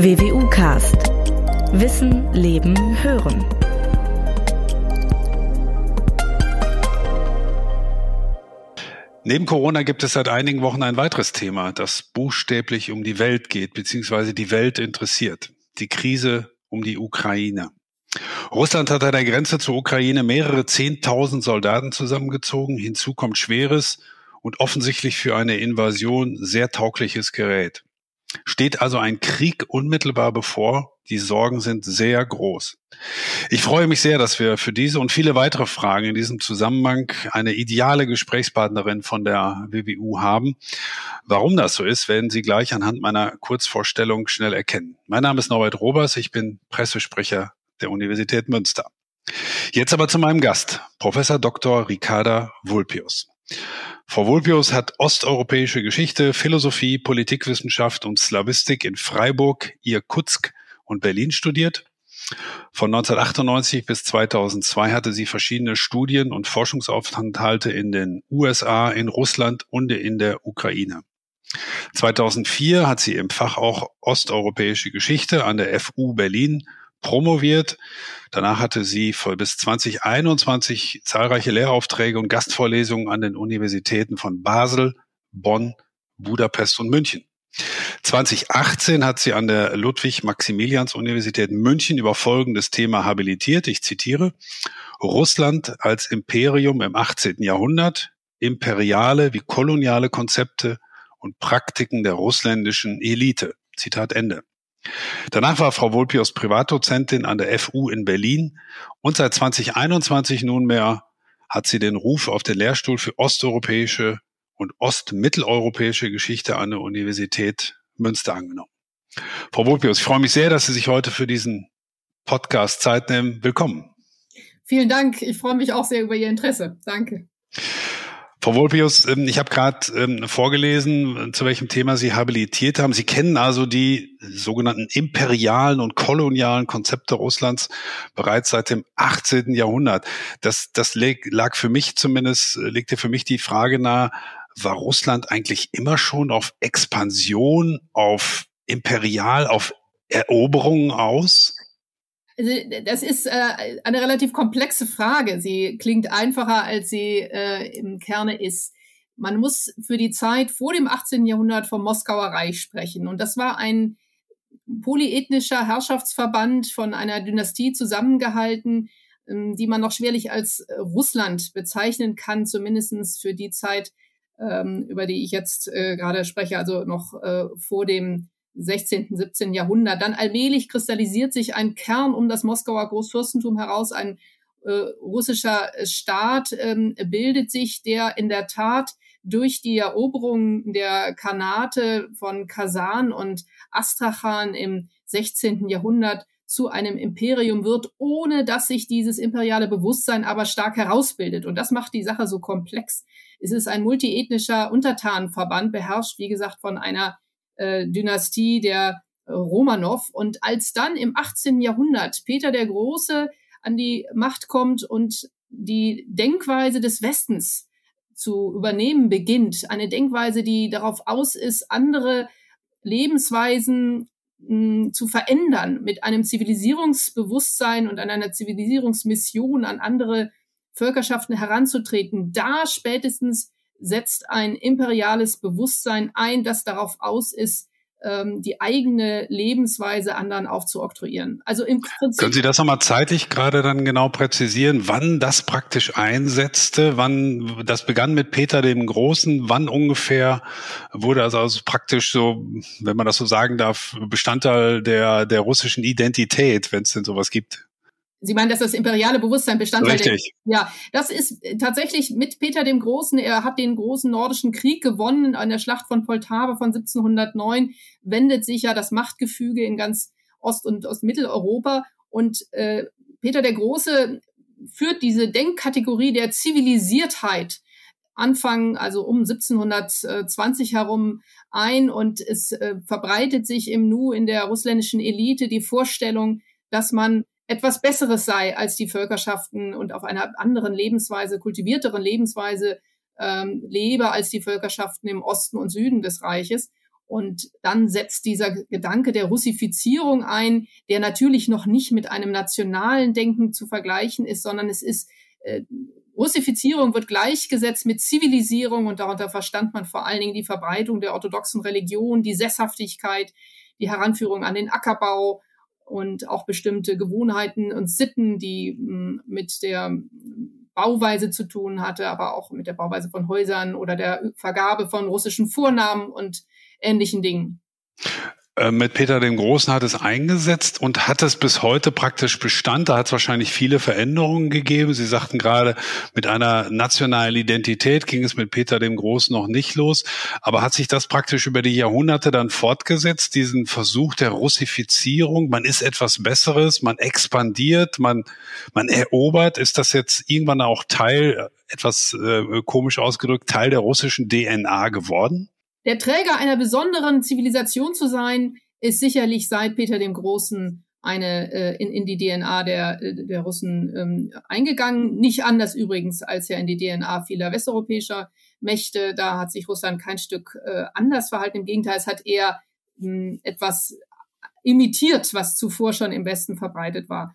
WWU Cast. Wissen, Leben, Hören. Neben Corona gibt es seit einigen Wochen ein weiteres Thema, das buchstäblich um die Welt geht, beziehungsweise die Welt interessiert. Die Krise um die Ukraine. Russland hat an der Grenze zur Ukraine mehrere Zehntausend Soldaten zusammengezogen. Hinzu kommt schweres und offensichtlich für eine Invasion sehr taugliches Gerät. Steht also ein Krieg unmittelbar bevor. Die Sorgen sind sehr groß. Ich freue mich sehr, dass wir für diese und viele weitere Fragen in diesem Zusammenhang eine ideale Gesprächspartnerin von der WWU haben. Warum das so ist, werden Sie gleich anhand meiner Kurzvorstellung schnell erkennen. Mein Name ist Norbert Robers, ich bin Pressesprecher der Universität Münster. Jetzt aber zu meinem Gast, Professor Dr. Ricarda Vulpius. Frau Vulpius hat osteuropäische Geschichte, Philosophie, Politikwissenschaft und Slawistik in Freiburg, Irkutsk und Berlin studiert. Von 1998 bis 2002 hatte sie verschiedene Studien- und Forschungsaufenthalte in den USA, in Russland und in der Ukraine. 2004 hat sie im Fach auch osteuropäische Geschichte an der FU Berlin promoviert. Danach hatte sie bis 2021 zahlreiche Lehraufträge und Gastvorlesungen an den Universitäten von Basel, Bonn, Budapest und München. 2018 hat sie an der Ludwig-Maximilians-Universität München über folgendes Thema habilitiert. Ich zitiere. Russland als Imperium im 18. Jahrhundert, imperiale wie koloniale Konzepte und Praktiken der russländischen Elite. Zitat Ende. Danach war Frau Volpios Privatdozentin an der FU in Berlin und seit 2021 nunmehr hat sie den Ruf auf den Lehrstuhl für osteuropäische und ostmitteleuropäische Geschichte an der Universität Münster angenommen. Frau Volpius, ich freue mich sehr, dass Sie sich heute für diesen Podcast Zeit nehmen. Willkommen. Vielen Dank. Ich freue mich auch sehr über Ihr Interesse. Danke. Frau Volpius, ähm, ich habe gerade ähm, vorgelesen, zu welchem Thema Sie habilitiert haben. Sie kennen also die sogenannten imperialen und kolonialen Konzepte Russlands bereits seit dem 18. Jahrhundert. Das, das lag für mich zumindest, legte für mich die Frage nahe, war Russland eigentlich immer schon auf Expansion, auf imperial, auf Eroberungen aus? Also das ist äh, eine relativ komplexe Frage. Sie klingt einfacher, als sie äh, im Kerne ist. Man muss für die Zeit vor dem 18. Jahrhundert vom Moskauer Reich sprechen. Und das war ein polyethnischer Herrschaftsverband von einer Dynastie zusammengehalten, ähm, die man noch schwerlich als äh, Russland bezeichnen kann, zumindestens für die Zeit, ähm, über die ich jetzt äh, gerade spreche, also noch äh, vor dem 16., 17. Jahrhundert. Dann allmählich kristallisiert sich ein Kern um das Moskauer Großfürstentum heraus, ein äh, russischer Staat ähm, bildet sich, der in der Tat durch die Eroberung der Kanate von Kasan und Astrachan im 16. Jahrhundert zu einem Imperium wird, ohne dass sich dieses imperiale Bewusstsein aber stark herausbildet. Und das macht die Sache so komplex. Es ist ein multiethnischer Untertanenverband, beherrscht, wie gesagt, von einer äh, Dynastie der äh, Romanov. Und als dann im 18. Jahrhundert Peter der Große an die Macht kommt und die Denkweise des Westens zu übernehmen beginnt, eine Denkweise, die darauf aus ist, andere Lebensweisen hm, zu verändern, mit einem Zivilisierungsbewusstsein und an einer Zivilisierungsmission an andere Völkerschaften heranzutreten. Da spätestens setzt ein imperiales Bewusstsein ein, das darauf aus ist, ähm, die eigene Lebensweise anderen aufzuoktroyieren. Also im Prinzip. Können Sie das nochmal zeitlich gerade dann genau präzisieren, wann das praktisch einsetzte, wann das begann mit Peter dem Großen, wann ungefähr wurde also, also praktisch so, wenn man das so sagen darf, Bestandteil der, der russischen Identität, wenn es denn sowas gibt? Sie meinen, dass das imperiale Bewusstsein Bestandteil Richtig. Der, ja, das ist tatsächlich mit Peter dem Großen. Er hat den großen nordischen Krieg gewonnen an der Schlacht von Poltava von 1709. Wendet sich ja das Machtgefüge in ganz Ost- und Ostmitteleuropa. Und äh, Peter der Große führt diese Denkkategorie der Zivilisiertheit Anfang, also um 1720 herum ein und es äh, verbreitet sich im Nu in der russländischen Elite die Vorstellung, dass man etwas Besseres sei als die Völkerschaften und auf einer anderen Lebensweise, kultivierteren Lebensweise ähm, lebe als die Völkerschaften im Osten und Süden des Reiches. Und dann setzt dieser Gedanke der Russifizierung ein, der natürlich noch nicht mit einem nationalen Denken zu vergleichen ist, sondern es ist äh, Russifizierung wird gleichgesetzt mit Zivilisierung und darunter verstand man vor allen Dingen die Verbreitung der orthodoxen Religion, die Sesshaftigkeit, die Heranführung an den Ackerbau und auch bestimmte Gewohnheiten und Sitten, die hm, mit der Bauweise zu tun hatte, aber auch mit der Bauweise von Häusern oder der Vergabe von russischen Vornamen und ähnlichen Dingen. Äh, mit Peter dem Großen hat es eingesetzt und hat es bis heute praktisch Bestand. Da hat es wahrscheinlich viele Veränderungen gegeben. Sie sagten gerade, mit einer nationalen Identität ging es mit Peter dem Großen noch nicht los. Aber hat sich das praktisch über die Jahrhunderte dann fortgesetzt, diesen Versuch der Russifizierung? Man ist etwas Besseres, man expandiert, man, man erobert. Ist das jetzt irgendwann auch Teil, etwas äh, komisch ausgedrückt, Teil der russischen DNA geworden? Der Träger einer besonderen Zivilisation zu sein, ist sicherlich seit Peter dem Großen eine äh, in, in die DNA der, der Russen ähm, eingegangen. Nicht anders übrigens als ja in die DNA vieler westeuropäischer Mächte. Da hat sich Russland kein Stück äh, anders verhalten. Im Gegenteil, es hat eher mh, etwas imitiert, was zuvor schon im Westen verbreitet war.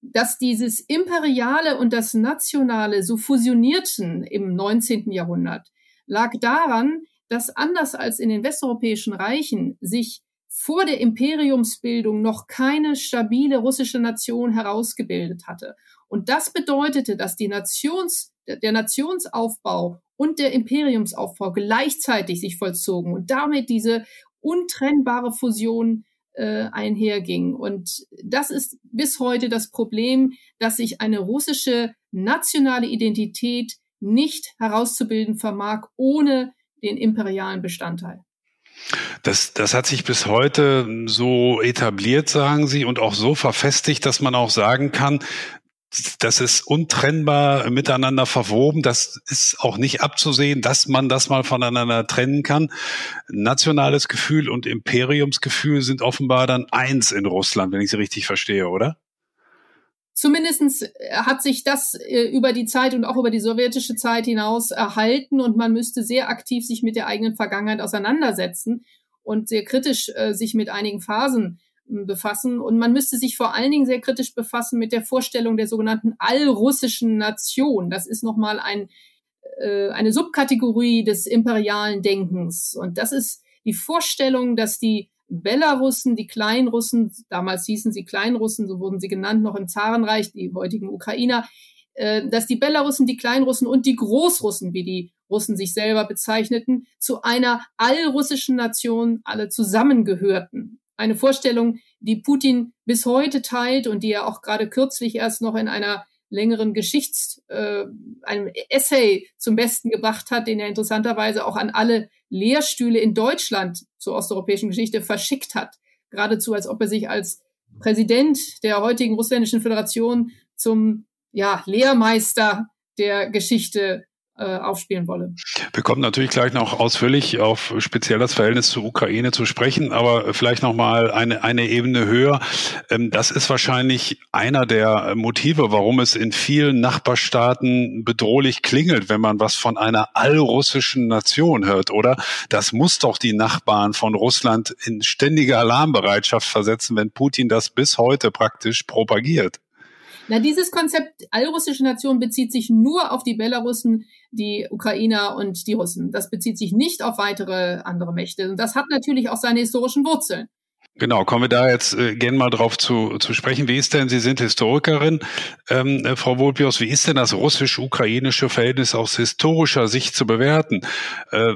Dass dieses Imperiale und das Nationale so fusionierten im 19. Jahrhundert, lag daran, dass anders als in den westeuropäischen Reichen sich vor der Imperiumsbildung noch keine stabile russische Nation herausgebildet hatte. Und das bedeutete, dass die Nations, der Nationsaufbau und der Imperiumsaufbau gleichzeitig sich vollzogen und damit diese untrennbare Fusion äh, einherging. Und das ist bis heute das Problem, dass sich eine russische nationale Identität nicht herauszubilden vermag, ohne den imperialen Bestandteil. Das, das hat sich bis heute so etabliert, sagen Sie, und auch so verfestigt, dass man auch sagen kann, das ist untrennbar miteinander verwoben. Das ist auch nicht abzusehen, dass man das mal voneinander trennen kann. Nationales Gefühl und Imperiumsgefühl sind offenbar dann eins in Russland, wenn ich Sie richtig verstehe, oder? Zumindestens äh, hat sich das äh, über die Zeit und auch über die sowjetische Zeit hinaus erhalten und man müsste sehr aktiv sich mit der eigenen Vergangenheit auseinandersetzen und sehr kritisch äh, sich mit einigen Phasen hm, befassen. Und man müsste sich vor allen Dingen sehr kritisch befassen mit der Vorstellung der sogenannten allrussischen Nation. Das ist nochmal ein, äh, eine Subkategorie des imperialen Denkens. Und das ist die Vorstellung, dass die Belarussen, die Kleinrussen, damals hießen sie Kleinrussen, so wurden sie genannt, noch im Zarenreich, die heutigen Ukrainer, äh, dass die Belarussen, die Kleinrussen und die Großrussen, wie die Russen sich selber bezeichneten, zu einer allrussischen Nation alle zusammengehörten. Eine Vorstellung, die Putin bis heute teilt und die er auch gerade kürzlich erst noch in einer längeren Geschichts, äh, einem Essay zum Besten gebracht hat, den er interessanterweise auch an alle Lehrstühle in Deutschland zur osteuropäischen Geschichte verschickt hat. Geradezu, als ob er sich als Präsident der heutigen russländischen Föderation zum ja, Lehrmeister der Geschichte aufspielen wolle. Wir kommen natürlich gleich noch ausführlich auf speziell das Verhältnis zur Ukraine zu sprechen, aber vielleicht noch mal eine, eine Ebene höher. Ähm, das ist wahrscheinlich einer der Motive, warum es in vielen Nachbarstaaten bedrohlich klingelt, wenn man was von einer allrussischen Nation hört, oder? Das muss doch die Nachbarn von Russland in ständige Alarmbereitschaft versetzen, wenn Putin das bis heute praktisch propagiert. Na, dieses Konzept allrussische Nation bezieht sich nur auf die Belarussen, die Ukrainer und die Russen. Das bezieht sich nicht auf weitere andere Mächte. Und das hat natürlich auch seine historischen Wurzeln. Genau, kommen wir da jetzt äh, gerne mal drauf zu, zu sprechen. Wie ist denn, Sie sind Historikerin, ähm, äh, Frau Volpios, wie ist denn das russisch-ukrainische Verhältnis aus historischer Sicht zu bewerten? Äh,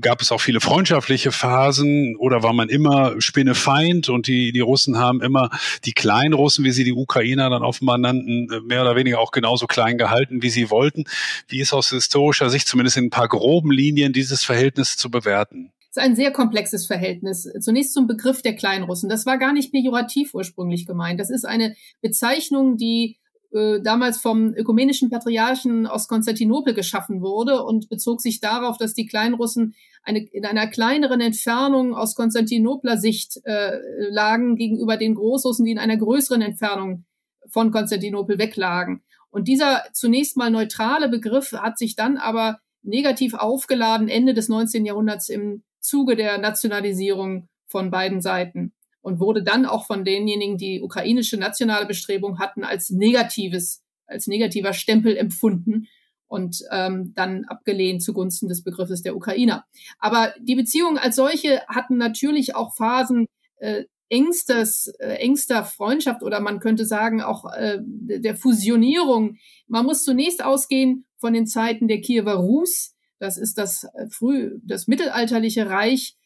gab es auch viele freundschaftliche Phasen oder war man immer Spinnefeind und die, die Russen haben immer die kleinen Russen, wie sie die Ukrainer dann offenbar nannten, äh, mehr oder weniger auch genauso klein gehalten, wie sie wollten? Wie ist aus historischer Sicht zumindest in ein paar groben Linien dieses Verhältnis zu bewerten? Ist ein sehr komplexes Verhältnis. Zunächst zum Begriff der Kleinrussen. Das war gar nicht pejorativ ursprünglich gemeint. Das ist eine Bezeichnung, die äh, damals vom ökumenischen Patriarchen aus Konstantinopel geschaffen wurde und bezog sich darauf, dass die Kleinrussen eine, in einer kleineren Entfernung aus Konstantinopler Sicht äh, lagen gegenüber den Großrussen, die in einer größeren Entfernung von Konstantinopel weglagen. Und dieser zunächst mal neutrale Begriff hat sich dann aber negativ aufgeladen Ende des 19. Jahrhunderts im Zuge der Nationalisierung von beiden Seiten und wurde dann auch von denjenigen, die ukrainische nationale Bestrebung hatten, als negatives, als negativer Stempel empfunden und ähm, dann abgelehnt zugunsten des Begriffes der Ukrainer. Aber die Beziehungen als solche hatten natürlich auch Phasen äh, engstes, äh, engster Freundschaft oder man könnte sagen auch äh, der Fusionierung. Man muss zunächst ausgehen von den Zeiten der Kiewer Rus. Das ist das äh, früh, das mittelalterliche Reich,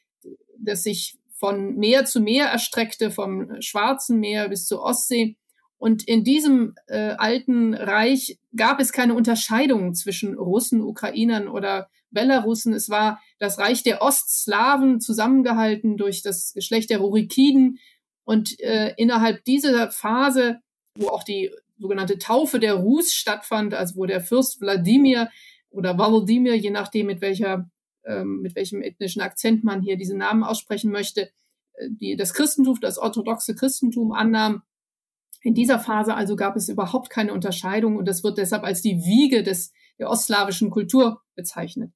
das sich von Meer zu Meer erstreckte, vom Schwarzen Meer bis zur Ostsee und in diesem äh, alten Reich gab es keine Unterscheidung zwischen Russen, Ukrainern oder Belarusen. Es war das Reich der Ostslawen zusammengehalten durch das Geschlecht der Rurikiden. Und äh, innerhalb dieser Phase, wo auch die sogenannte Taufe der Rus stattfand, also wo der Fürst Wladimir oder Volodymyr, je nachdem mit welcher ähm, mit welchem ethnischen Akzent man hier diesen Namen aussprechen möchte, äh, die das Christentum, das orthodoxe Christentum annahm, in dieser Phase also gab es überhaupt keine Unterscheidung und das wird deshalb als die Wiege des, der ostslawischen Kultur bezeichnet.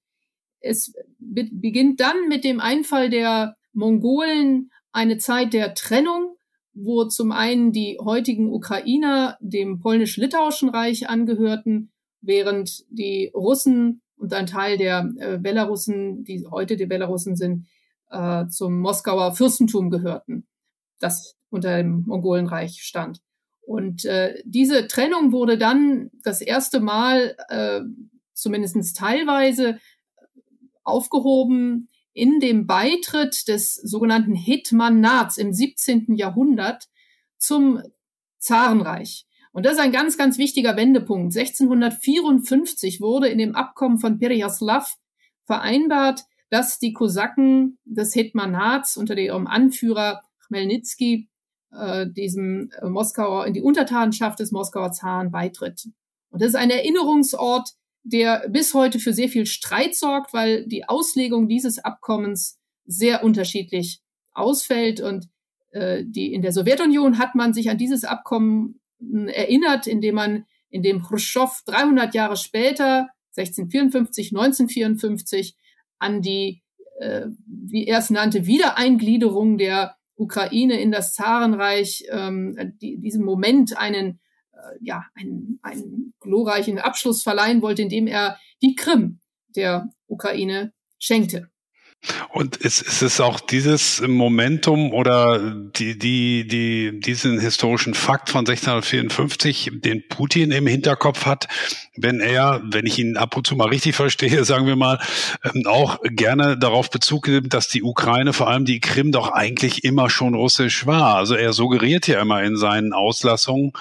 Es be beginnt dann mit dem Einfall der Mongolen eine Zeit der Trennung, wo zum einen die heutigen Ukrainer dem polnisch-litauischen Reich angehörten, während die Russen und ein Teil der äh, Belarussen, die heute die Belarussen sind, äh, zum Moskauer Fürstentum gehörten, das unter dem Mongolenreich stand. Und äh, diese Trennung wurde dann das erste Mal, äh, zumindest teilweise, aufgehoben in dem Beitritt des sogenannten Hetmanats im 17. Jahrhundert zum Zarenreich. Und das ist ein ganz, ganz wichtiger Wendepunkt. 1654 wurde in dem Abkommen von Perejaslav vereinbart, dass die Kosaken des Hetmanats unter ihrem Anführer Chmelnytsky äh, diesem äh, Moskauer, in die Untertanenschaft des Moskauer Zaren beitritt. Und das ist ein Erinnerungsort, der bis heute für sehr viel Streit sorgt, weil die Auslegung dieses Abkommens sehr unterschiedlich ausfällt. Und äh, die, in der Sowjetunion hat man sich an dieses Abkommen erinnert, indem man, indem Khrushchev 300 Jahre später, 1654, 1954, an die, äh, wie er es nannte, Wiedereingliederung der Ukraine in das Zarenreich, ähm, die, diesem Moment einen, äh, ja, einen, einen glorreichen Abschluss verleihen wollte, indem er die Krim der Ukraine schenkte. Und ist, ist es auch dieses Momentum oder die, die, die, diesen historischen Fakt von 1654, den Putin im Hinterkopf hat, wenn er, wenn ich ihn ab und zu mal richtig verstehe, sagen wir mal, ähm, auch gerne darauf Bezug nimmt, dass die Ukraine, vor allem die Krim, doch eigentlich immer schon russisch war. Also er suggeriert ja immer in seinen Auslassungen,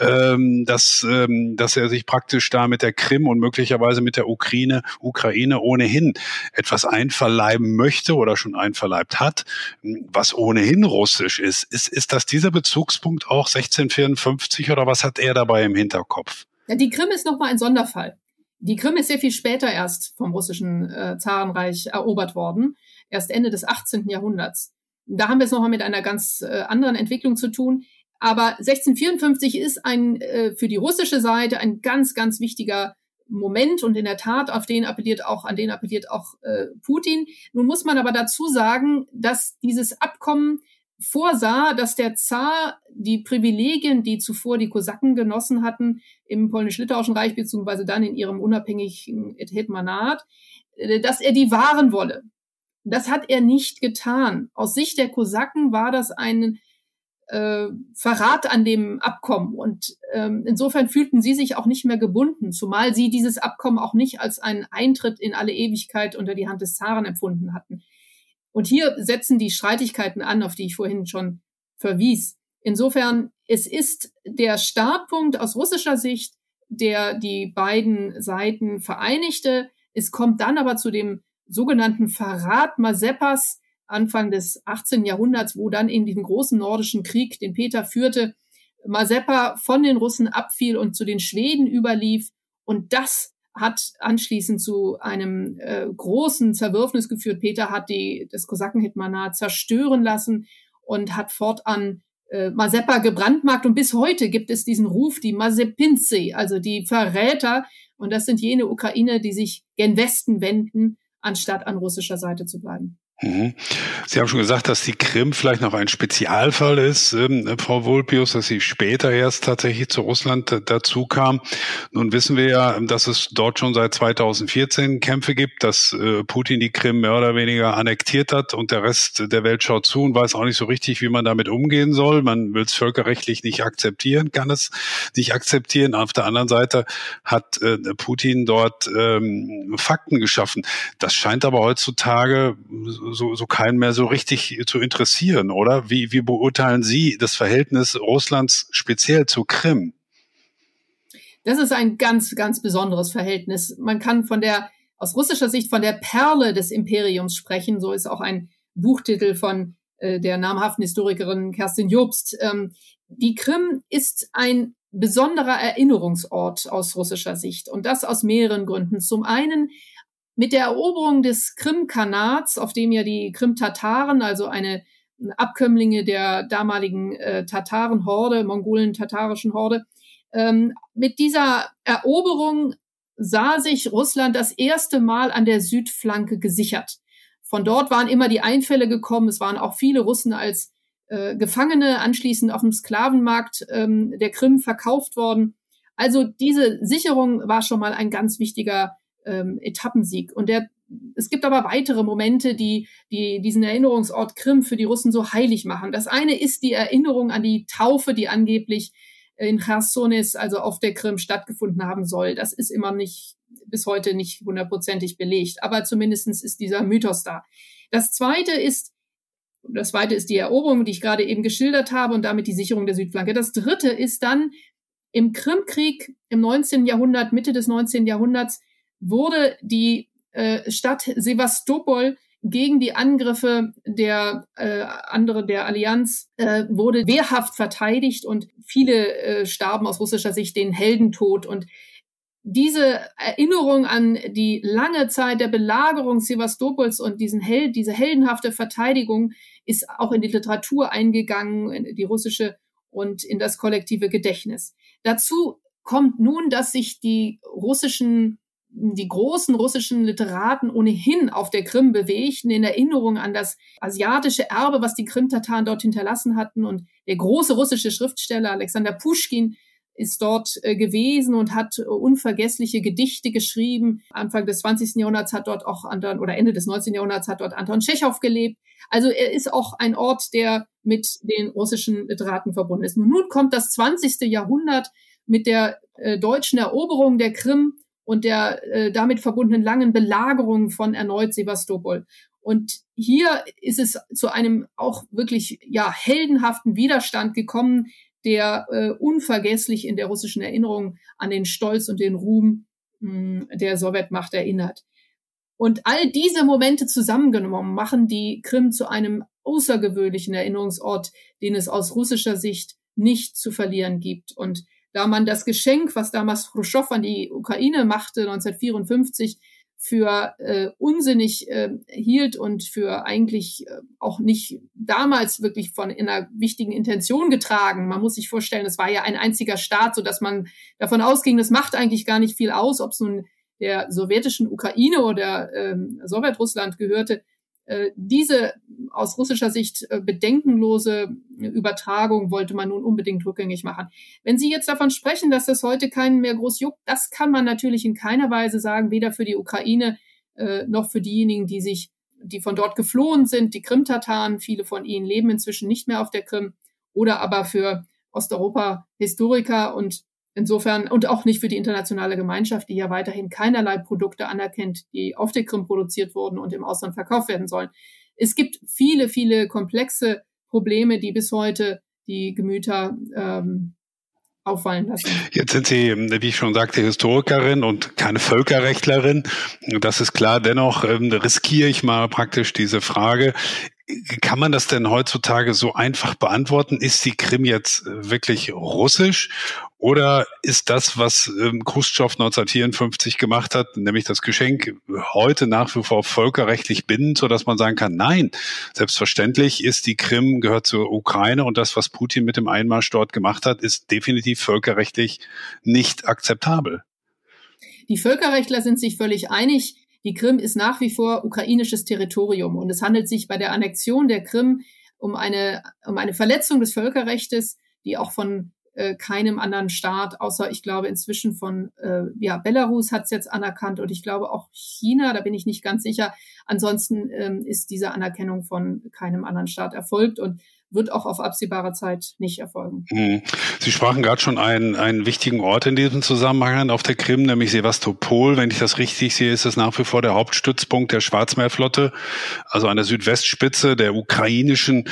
ähm, dass, ähm, dass er sich praktisch da mit der Krim und möglicherweise mit der Ukraine, Ukraine ohnehin etwas einverleibt einverleiben möchte oder schon einverleibt hat, was ohnehin russisch ist. Ist, ist das dieser Bezugspunkt auch 1654 oder was hat er dabei im Hinterkopf? Ja, die Krim ist nochmal ein Sonderfall. Die Krim ist sehr viel später erst vom russischen äh, Zarenreich erobert worden, erst Ende des 18. Jahrhunderts. Da haben wir es nochmal mit einer ganz äh, anderen Entwicklung zu tun. Aber 1654 ist ein äh, für die russische Seite ein ganz, ganz wichtiger Moment und in der Tat auf den appelliert auch, an den appelliert auch äh, Putin. Nun muss man aber dazu sagen, dass dieses Abkommen vorsah, dass der Zar die Privilegien, die zuvor die Kosaken genossen hatten im polnisch-litauischen Reich beziehungsweise dann in ihrem unabhängigen Hetmanat, äh, dass er die wahren wolle. Das hat er nicht getan. Aus Sicht der Kosaken war das ein äh, Verrat an dem Abkommen. Und ähm, insofern fühlten sie sich auch nicht mehr gebunden, zumal sie dieses Abkommen auch nicht als einen Eintritt in alle Ewigkeit unter die Hand des Zaren empfunden hatten. Und hier setzen die Streitigkeiten an, auf die ich vorhin schon verwies. Insofern, es ist der Startpunkt aus russischer Sicht, der die beiden Seiten vereinigte. Es kommt dann aber zu dem sogenannten Verrat Mazeppas, Anfang des 18. Jahrhunderts, wo dann in diesem großen nordischen Krieg, den Peter führte, Mazeppa von den Russen abfiel und zu den Schweden überlief. Und das hat anschließend zu einem äh, großen Zerwürfnis geführt. Peter hat die, das Kosakenhitmanat zerstören lassen und hat fortan äh, Mazeppa gebrandmarkt. Und bis heute gibt es diesen Ruf, die Mazepinze, also die Verräter. Und das sind jene Ukrainer, die sich gen Westen wenden, anstatt an russischer Seite zu bleiben. Mhm. Sie haben schon gesagt, dass die Krim vielleicht noch ein Spezialfall ist, ähm, Frau Vulpius, dass sie später erst tatsächlich zu Russland dazu kam. Nun wissen wir ja, dass es dort schon seit 2014 Kämpfe gibt, dass äh, Putin die Krim mehr oder weniger annektiert hat und der Rest der Welt schaut zu und weiß auch nicht so richtig, wie man damit umgehen soll. Man will es völkerrechtlich nicht akzeptieren, kann es nicht akzeptieren. Auf der anderen Seite hat äh, Putin dort ähm, Fakten geschaffen. Das scheint aber heutzutage so, so keinen mehr so richtig zu interessieren, oder? Wie, wie beurteilen Sie das Verhältnis Russlands speziell zu Krim? Das ist ein ganz, ganz besonderes Verhältnis. Man kann von der, aus russischer Sicht von der Perle des Imperiums sprechen. So ist auch ein Buchtitel von äh, der namhaften Historikerin Kerstin Jobst. Ähm, die Krim ist ein besonderer Erinnerungsort aus russischer Sicht und das aus mehreren Gründen. Zum einen mit der Eroberung des Krim-Kanats, auf dem ja die Krim-Tataren, also eine Abkömmlinge der damaligen äh, Tatarenhorde, mongolen-tatarischen Horde, ähm, mit dieser Eroberung sah sich Russland das erste Mal an der Südflanke gesichert. Von dort waren immer die Einfälle gekommen. Es waren auch viele Russen als äh, Gefangene anschließend auf dem Sklavenmarkt ähm, der Krim verkauft worden. Also diese Sicherung war schon mal ein ganz wichtiger ähm, Etappensieg. Und der, es gibt aber weitere Momente, die, die diesen Erinnerungsort Krim für die Russen so heilig machen. Das eine ist die Erinnerung an die Taufe, die angeblich in Chersonis, also auf der Krim, stattgefunden haben soll. Das ist immer nicht, bis heute nicht hundertprozentig belegt. Aber zumindestens ist dieser Mythos da. Das zweite ist, das zweite ist die Eroberung, die ich gerade eben geschildert habe und damit die Sicherung der Südflanke. Das dritte ist dann im Krimkrieg im 19. Jahrhundert, Mitte des 19. Jahrhunderts, wurde die äh, Stadt Sevastopol gegen die Angriffe der äh, andere der Allianz äh, wurde wehrhaft verteidigt und viele äh, starben aus russischer Sicht den Heldentod und diese Erinnerung an die lange Zeit der Belagerung Sevastopols und diesen Held, diese heldenhafte Verteidigung ist auch in die Literatur eingegangen, in die russische und in das kollektive Gedächtnis. Dazu kommt nun, dass sich die russischen die großen russischen Literaten ohnehin auf der Krim bewegten, in Erinnerung an das asiatische Erbe, was die Krim-Tataren dort hinterlassen hatten. Und der große russische Schriftsteller Alexander Puschkin ist dort äh, gewesen und hat äh, unvergessliche Gedichte geschrieben. Anfang des 20. Jahrhunderts hat dort auch Anton, oder Ende des 19. Jahrhunderts hat dort Anton Tschechow gelebt. Also er ist auch ein Ort, der mit den russischen Literaten verbunden ist. Und nun kommt das 20. Jahrhundert mit der äh, deutschen Eroberung der Krim und der äh, damit verbundenen langen Belagerung von erneut Sevastopol. Und hier ist es zu einem auch wirklich ja heldenhaften Widerstand gekommen, der äh, unvergesslich in der russischen Erinnerung an den Stolz und den Ruhm mh, hm, der Sowjetmacht erinnert. Und all diese Momente zusammengenommen machen die Krim zu einem außergewöhnlichen Erinnerungsort, den es aus russischer Sicht nicht zu verlieren gibt. Und da man das Geschenk, was damals Khrushchev an die Ukraine machte, 1954, für äh, unsinnig äh, hielt und für eigentlich äh, auch nicht damals wirklich von einer wichtigen Intention getragen. Man muss sich vorstellen, es war ja ein einziger Staat, so dass man davon ausging, das macht eigentlich gar nicht viel aus, ob es nun der sowjetischen Ukraine oder ähm, Sowjetrussland gehörte. Äh, diese aus russischer Sicht äh, bedenkenlose Übertragung wollte man nun unbedingt rückgängig machen. Wenn Sie jetzt davon sprechen, dass das heute keinen mehr groß juckt, das kann man natürlich in keiner Weise sagen, weder für die Ukraine äh, noch für diejenigen, die sich, die von dort geflohen sind, die Krim-Tataren. Viele von ihnen leben inzwischen nicht mehr auf der Krim oder aber für Osteuropa-Historiker und Insofern und auch nicht für die internationale Gemeinschaft, die ja weiterhin keinerlei Produkte anerkennt, die auf der Krim produziert wurden und im Ausland verkauft werden sollen. Es gibt viele, viele komplexe Probleme, die bis heute die Gemüter ähm, auffallen lassen. Jetzt sind Sie, wie ich schon sagte, Historikerin und keine Völkerrechtlerin. Das ist klar. Dennoch ähm, riskiere ich mal praktisch diese Frage. Kann man das denn heutzutage so einfach beantworten? Ist die Krim jetzt äh, wirklich russisch oder ist das, was ähm, Khrushchev 1954 gemacht hat, nämlich das Geschenk heute nach wie vor völkerrechtlich bindend, so dass man sagen kann, nein, selbstverständlich ist die Krim gehört zur Ukraine und das, was Putin mit dem Einmarsch dort gemacht hat, ist definitiv völkerrechtlich nicht akzeptabel. Die Völkerrechtler sind sich völlig einig, Die Krim ist nach wie vor ukrainisches Territorium und es handelt sich bei der Annexion der Krim um eine, um eine Verletzung des Völkerrechtes, die auch von äh, keinem anderen Staat, außer ich glaube inzwischen von äh, ja Belarus hat es jetzt anerkannt und ich glaube auch China, da bin ich nicht ganz sicher. Ansonsten ähm, ist diese Anerkennung von keinem anderen Staat erfolgt und wird auch auf absehbare Zeit nicht erfolgen. Hm. Sie sprachen gerade schon einen, einen wichtigen Ort in diesem Zusammenhang auf der Krim, nämlich Sevastopol. Wenn ich das richtig sehe, ist es nach wie vor der Hauptstützpunkt der Schwarzmeerflotte. Also an der Südwestspitze der ukrainischen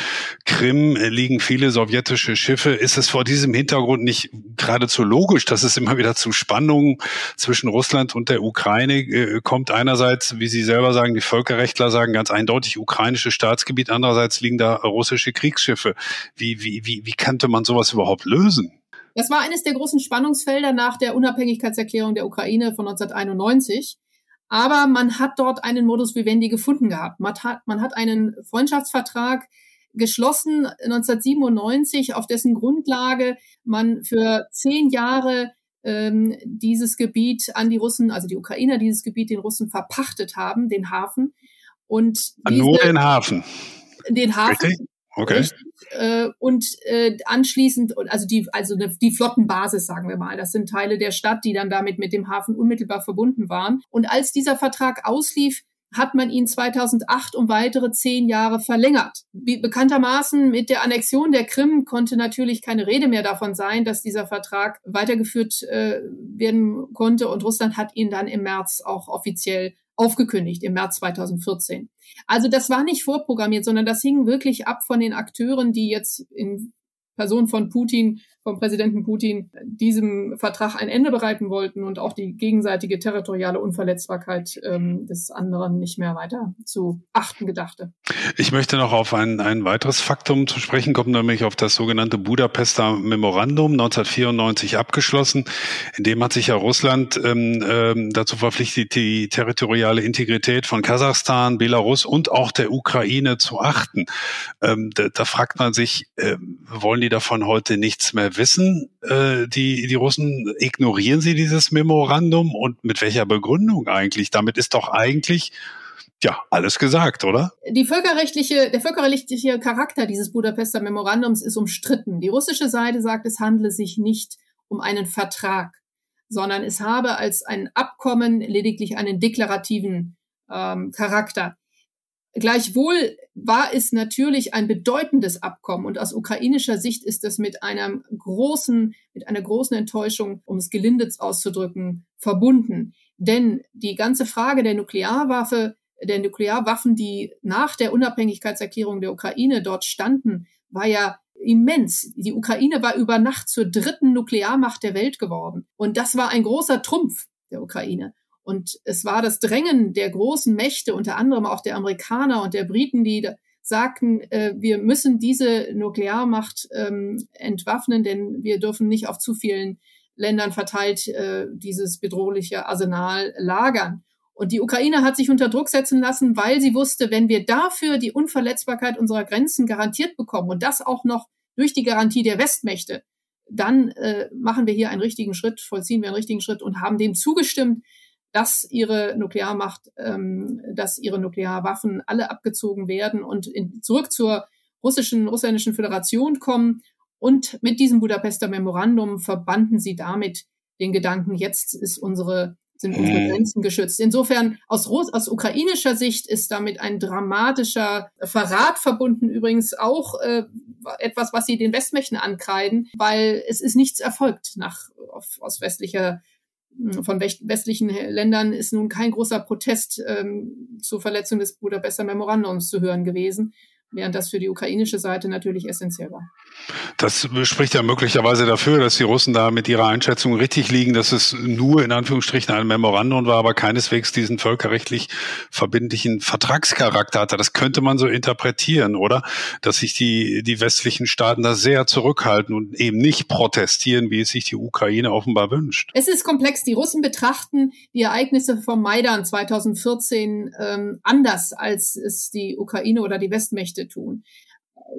Krim liegen viele sowjetische Schiffe. Ist es vor diesem Hintergrund nicht geradezu logisch, dass es immer wieder zu Spannungen zwischen Russland und der Ukraine äh, kommt? Einerseits, wie Sie selber sagen, die Völkerrechtler sagen ganz eindeutig ukrainisches Staatsgebiet. Andererseits liegen da russische Kriegsschiffe Kriegsschiffe. Wie, wie, wie, wie könnte man sowas überhaupt lösen? Das war eines der großen Spannungsfelder nach der Unabhängigkeitserklärung der Ukraine von 1991. Aber man hat dort einen Modus vivendi gefunden gehabt. Man hat, man hat einen Freundschaftsvertrag geschlossen 1997, auf dessen Grundlage man für zehn Jahre ähm, dieses Gebiet an die Russen, also die Ukrainer dieses Gebiet den Russen verpachtet haben, den Hafen. Und diese, Nur den Hafen. Den Hafen. Richtig? Okay. Richtig? Äh, und äh, anschließend, also die, also die Flottenbasis, sagen wir mal, das sind Teile der Stadt, die dann damit mit dem Hafen unmittelbar verbunden waren. Und als dieser Vertrag auslief, hat man ihn 2008 um weitere zehn Jahre verlängert. Be bekanntermaßen mit der Annexion der Krim konnte natürlich keine Rede mehr davon sein, dass dieser Vertrag weitergeführt äh, werden konnte und Russland hat ihn dann im März auch offiziell aufgekündigt im März 2014. Also das war nicht vorprogrammiert, sondern das hing wirklich ab von den Akteuren, die jetzt in Person von Putin vom Präsidenten Putin diesem Vertrag ein Ende bereiten wollten und auch die gegenseitige territoriale Unverletzbarkeit ähm, des anderen nicht mehr weiter zu achten gedachte. Ich möchte noch auf ein, ein weiteres Faktum zu sprechen kommen, nämlich auf das sogenannte Budapester Memorandum 1994 abgeschlossen. In dem hat sich ja Russland ähm, ähm, dazu verpflichtet, die territoriale Integrität von Kasachstan, Belarus und auch der Ukraine zu achten. Ähm, da, da fragt man sich, äh, wollen die davon heute nichts mehr wissen, äh, die, die Russen, ignorieren sie dieses Memorandum und mit welcher Begründung eigentlich? Damit ist doch eigentlich ja, alles gesagt, oder? Die völkerrechtliche, der völkerrechtliche Charakter dieses Budapester Memorandums ist umstritten. Die russische Seite sagt, es handle sich nicht um einen Vertrag, sondern es habe als ein Abkommen lediglich einen deklarativen ähm, Charakter. Gleichwohl war es natürlich ein bedeutendes Abkommen und aus ukrainischer Sicht ist es mit einem großen, mit einer großen Enttäuschung, um es gelinde auszudrücken, verbunden. Denn die ganze Frage der Nuklearwaffe, der Nuklearwaffen, die nach der Unabhängigkeitserklärung der Ukraine dort standen, war ja immens. Die Ukraine war über Nacht zur dritten Nuklearmacht der Welt geworden. Und das war ein großer Trumpf der Ukraine. Und es war das Drängen der großen Mächte, unter anderem auch der Amerikaner und der Briten, die sagten, äh, wir müssen diese Nuklearmacht ähm, entwaffnen, denn wir dürfen nicht auf zu vielen Ländern verteilt äh, dieses bedrohliche Arsenal lagern. Und die Ukraine hat sich unter Druck setzen lassen, weil sie wusste, wenn wir dafür die Unverletzbarkeit unserer Grenzen garantiert bekommen und das auch noch durch die Garantie der Westmächte, dann äh, machen wir hier einen richtigen Schritt, vollziehen wir einen richtigen Schritt und haben dem zugestimmt, dass ihre Nuklearmacht, ähm, dass ihre Nuklearwaffen alle abgezogen werden und in, zurück zur russischen, russischen Föderation kommen. Und mit diesem Budapester Memorandum verbanden sie damit den Gedanken, jetzt ist unsere, sind unsere mhm. Grenzen geschützt. Insofern aus, aus ukrainischer Sicht ist damit ein dramatischer Verrat verbunden, übrigens auch äh, etwas, was sie den Westmächten ankreiden, weil es ist nichts erfolgt nach, auf, aus westlicher von westlichen Ländern ist nun kein großer Protest ähm, zur Verletzung des Budapester Memorandums zu hören gewesen während das für die ukrainische Seite natürlich essentiell war. Das spricht ja möglicherweise dafür, dass die Russen da mit ihrer Einschätzung richtig liegen, dass es nur in Anführungsstrichen ein Memorandum war, aber keineswegs diesen völkerrechtlich verbindlichen Vertragscharakter hatte. Das könnte man so interpretieren, oder? Dass sich die, die westlichen Staaten da sehr zurückhalten und eben nicht protestieren, wie es sich die Ukraine offenbar wünscht. Es ist komplex. Die Russen betrachten die Ereignisse vom Maidan 2014 ähm, anders, als es die Ukraine oder die Westmächte tun.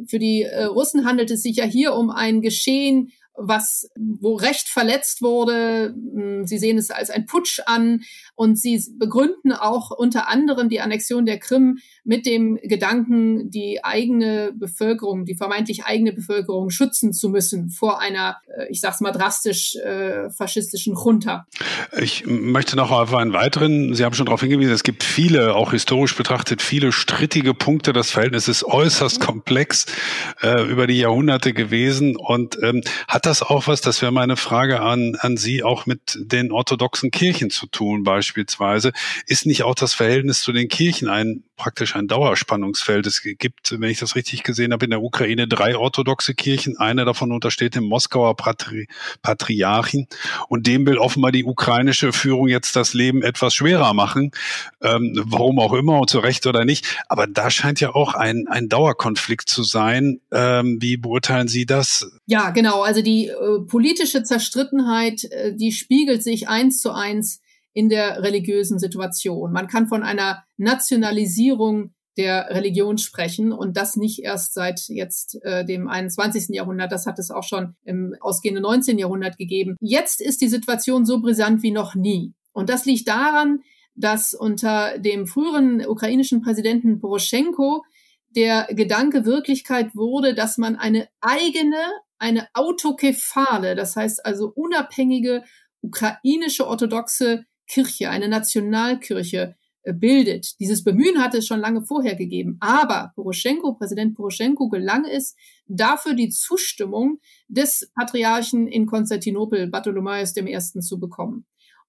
Für die äh, Russen handelt es sich ja hier um ein Geschehen, was, wo Recht verletzt wurde. Hm, sie sehen es als ein Putsch an und sie begründen auch unter anderem die Annexion der Krim mit dem Gedanken, die eigene Bevölkerung, die vermeintlich eigene Bevölkerung schützen zu müssen vor einer, äh, ich sag's mal drastisch, äh, faschistischen Junta. Ich möchte noch auf einen weiteren, Sie haben schon darauf hingewiesen, es gibt viele, auch historisch betrachtet, viele strittige Punkte. Das Verhältnis ist äußerst komplex äh, über die Jahrhunderte gewesen und ähm, hat das auch was, das wäre meine Frage an, an Sie, auch mit den orthodoxen Kirchen zu tun beispielsweise? Ist nicht auch das Verhältnis zu den Kirchen ein praktisch ein Dauerspannungsfeld. Es gibt, wenn ich das richtig gesehen habe, in der Ukraine drei orthodoxe Kirchen. Eine davon untersteht dem Moskauer Patri Patriarchen. Und dem will offenbar die ukrainische Führung jetzt das Leben etwas schwerer machen. Ähm, warum auch immer, zu Recht oder nicht. Aber da scheint ja auch ein, ein Dauerkonflikt zu sein. Ähm, wie beurteilen Sie das? Ja, genau. Also die äh, politische Zerstrittenheit, äh, die spiegelt sich eins zu eins in der religiösen Situation. Man kann von einer Nationalisierung der Religion sprechen und das nicht erst seit jetzt äh, dem 21. Jahrhundert, das hat es auch schon im ausgehenden 19. Jahrhundert gegeben. Jetzt ist die Situation so brisant wie noch nie. Und das liegt daran, dass unter dem früheren ukrainischen Präsidenten Poroschenko der Gedanke Wirklichkeit wurde, dass man eine eigene, eine autokephale, das heißt also unabhängige ukrainische orthodoxe Kirche, eine Nationalkirche äh, bildet. Dieses Bemühen hatte es schon lange vorher gegeben. Aber Poroschenko, Präsident Poroschenko, gelang es, dafür die Zustimmung des Patriarchen in Konstantinopel, Bartholomäus I., zu bekommen.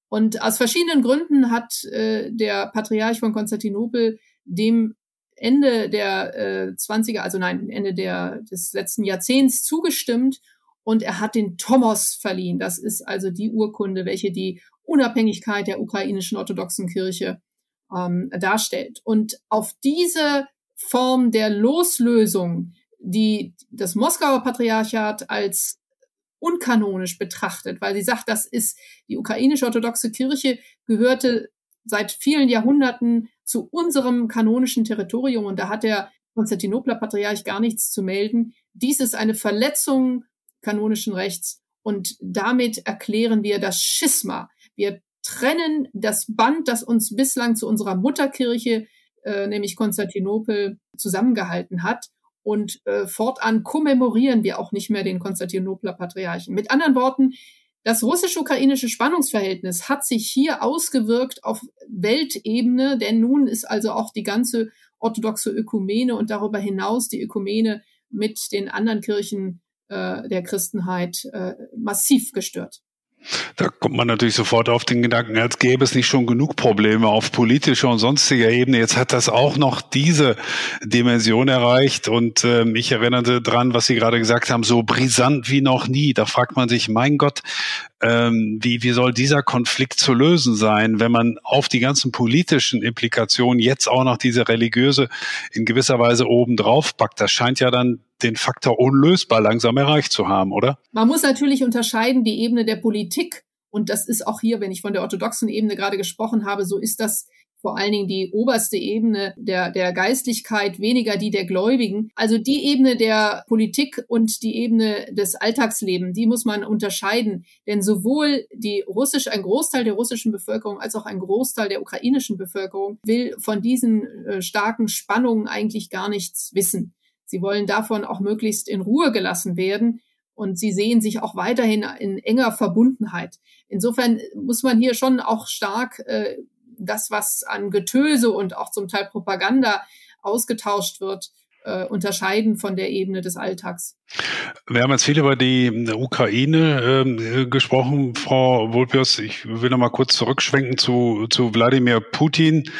Und aus verschiedenen Gründen hat äh, der Patriarch von Konstantinopel dem Ende der äh, 20er, also nein, Ende der, des letzten Jahrzehnts zugestimmt und er hat den Tomos verliehen. Das ist also die Urkunde, welche die Unabhängigkeit der ukrainischen orthodoxen Kirche ähm, darstellt. Und auf diese Form der Loslösung, die das Moskauer Patriarchat als unkanonisch betrachtet, weil sie sagt, das ist die ukrainische orthodoxe Kirche gehörte seit vielen Jahrhunderten zu unserem kanonischen Territorium und da hat der Konstantinopler Patriarch gar nichts zu melden. Dies ist eine Verletzung kanonischen Rechts und damit erklären wir das Schisma, wir trennen das Band, das uns bislang zu unserer Mutterkirche, äh, nämlich Konstantinopel, zusammengehalten hat. Und äh, fortan kommemorieren wir auch nicht mehr den Konstantinopler Patriarchen. Mit anderen Worten, das russisch-ukrainische Spannungsverhältnis hat sich hier ausgewirkt auf Weltebene, denn nun ist also auch die ganze orthodoxe Ökumene und darüber hinaus die Ökumene mit den anderen Kirchen äh, der Christenheit äh, massiv gestört. Da kommt man natürlich sofort auf den Gedanken, als gäbe es nicht schon genug Probleme auf politischer und sonstiger Ebene. Jetzt hat das auch noch diese Dimension erreicht. Und äh, ich erinnerte dran, was Sie gerade gesagt haben, so brisant wie noch nie. Da fragt man sich, mein Gott, ähm, wie, wie soll dieser Konflikt zu lösen sein, wenn man auf die ganzen politischen Implikationen jetzt auch noch diese religiöse in gewisser Weise obendrauf packt? Das scheint ja dann den Faktor unlösbar langsam erreicht zu haben, oder? Man muss natürlich unterscheiden die Ebene der Politik. Und das ist auch hier, wenn ich von der orthodoxen Ebene gerade gesprochen habe, so ist das vor allen Dingen die oberste Ebene der, der Geistlichkeit, weniger die der Gläubigen. Also die Ebene der Politik und die Ebene des Alltagslebens, die muss man unterscheiden. Denn sowohl die russisch, ein Großteil der russischen Bevölkerung als auch ein Großteil der ukrainischen Bevölkerung will von diesen äh, starken Spannungen eigentlich gar nichts wissen. Sie wollen davon auch möglichst in Ruhe gelassen werden und sie sehen sich auch weiterhin in enger Verbundenheit. Insofern muss man hier schon auch stark äh, das, was an Getöse und auch zum Teil Propaganda ausgetauscht wird, äh, unterscheiden von der Ebene des Alltags. Wir haben jetzt viel über die Ukraine äh, gesprochen, Frau Volpios. Ich will noch mal kurz zurückschwenken zu, zu Wladimir Putin.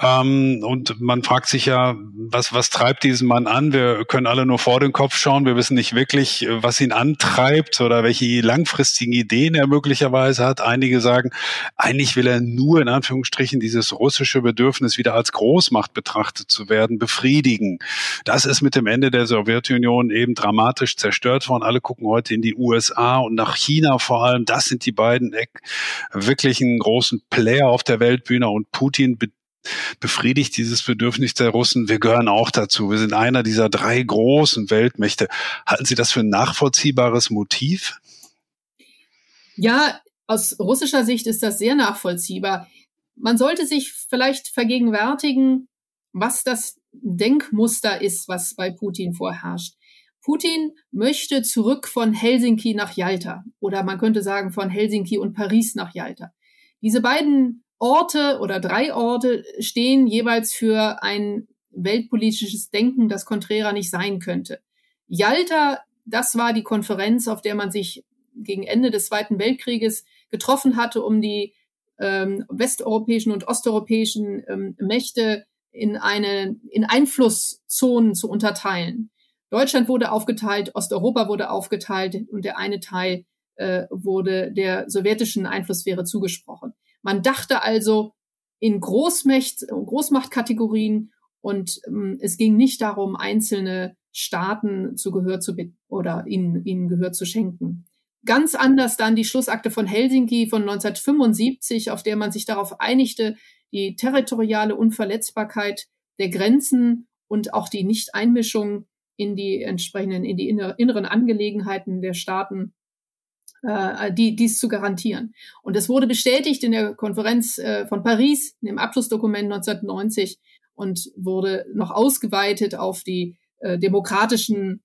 Ähm, und man fragt sich ja, was, was treibt diesen Mann an? Wir können alle nur vor den Kopf schauen. Wir wissen nicht wirklich, was ihn antreibt oder welche langfristigen Ideen er möglicherweise hat. Einige sagen, eigentlich will er nur in Anführungsstrichen dieses russische Bedürfnis wieder als Großmacht betrachtet zu werden, befriedigen. Das ist mit dem Ende der Sowjetunion eben dramatisch zerstört worden. Alle gucken heute in die USA und nach China vor allem. Das sind die beiden wirklichen großen Player auf der Weltbühne und Putin befriedigt dieses Bedürfnis der Russen. Wir gehören auch dazu. Wir sind einer dieser drei großen Weltmächte. Halten Sie das für ein nachvollziehbares Motiv? Ja, aus russischer Sicht ist das sehr nachvollziehbar. Man sollte sich vielleicht vergegenwärtigen, was das Denkmuster ist, was bei Putin vorherrscht. Putin möchte zurück von Helsinki nach Jalta oder man könnte sagen von Helsinki und Paris nach Jalta. Diese beiden Orte oder drei Orte stehen jeweils für ein weltpolitisches Denken, das konträrer nicht sein könnte. Jalta, das war die Konferenz, auf der man sich gegen Ende des Zweiten Weltkrieges getroffen hatte, um die ähm, westeuropäischen und osteuropäischen ähm, Mächte in eine in Einflusszonen zu unterteilen. Deutschland wurde aufgeteilt, Osteuropa wurde aufgeteilt und der eine Teil äh, wurde der sowjetischen Einflusssphäre zugesprochen. Man dachte also in Großmächt, Großmachtkategorien und ähm, es ging nicht darum, einzelne Staaten zu Gehör zu bitten oder ihnen, ihnen Gehör zu schenken. Ganz anders dann die Schlussakte von Helsinki von 1975, auf der man sich darauf einigte, die territoriale Unverletzbarkeit der Grenzen und auch die Nichteinmischung in die entsprechenden, in die inneren Angelegenheiten der Staaten, äh, die, dies zu garantieren. Und es wurde bestätigt in der Konferenz äh, von Paris, in dem Abschlussdokument 1990 und wurde noch ausgeweitet auf die äh, demokratischen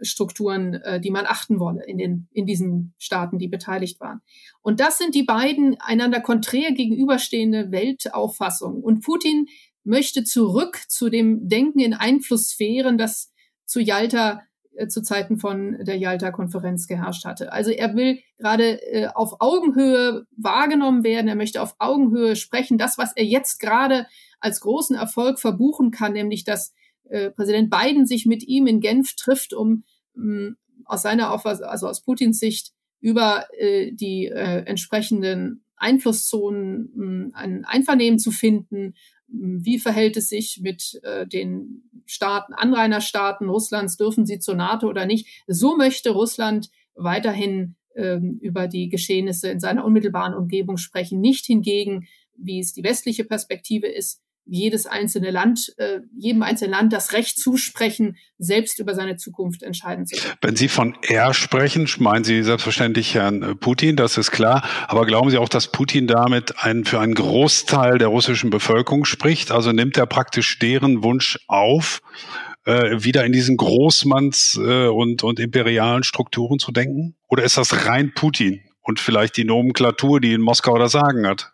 Strukturen, äh, die man achten wolle in den in diesen Staaten, die beteiligt waren. Und das sind die beiden einander konträr gegenüberstehende Weltauffassungen. Und Putin möchte zurück zu dem Denken in Einflusssphären, das zu Jalta äh, zu Zeiten von der Jalta-Konferenz geherrscht hatte. Also er will gerade äh, auf Augenhöhe wahrgenommen werden. Er möchte auf Augenhöhe sprechen. Das, was er jetzt gerade als großen Erfolg verbuchen kann, nämlich dass äh, Präsident Biden sich mit ihm in Genf trifft, um mh, mm, aus seiner Auffassung, also aus Putins Sicht, über äh, die äh, entsprechenden Einflusszonen mh, mm, ein Einvernehmen zu finden. Wie verhält es sich mit äh, den Staaten, Anrainerstaaten Russlands? Dürfen sie zur NATO oder nicht? So möchte Russland weiterhin ähm, über die Geschehnisse in seiner unmittelbaren Umgebung sprechen. Nicht hingegen, wie es die westliche Perspektive ist, jedes einzelne Land, äh, jedem einzelnen Land das Recht zusprechen, selbst über seine Zukunft entscheiden zu können. Wenn Sie von er sprechen, meinen Sie selbstverständlich Herrn äh, Putin, das ist klar. Aber glauben Sie auch, dass Putin damit einen, für einen Großteil der russischen Bevölkerung spricht? Also nimmt er praktisch deren Wunsch auf, äh, wieder in diesen Großmanns- äh, und, und imperialen Strukturen zu denken? Oder ist das rein Putin und vielleicht die Nomenklatur, die in Moskau das Sagen hat?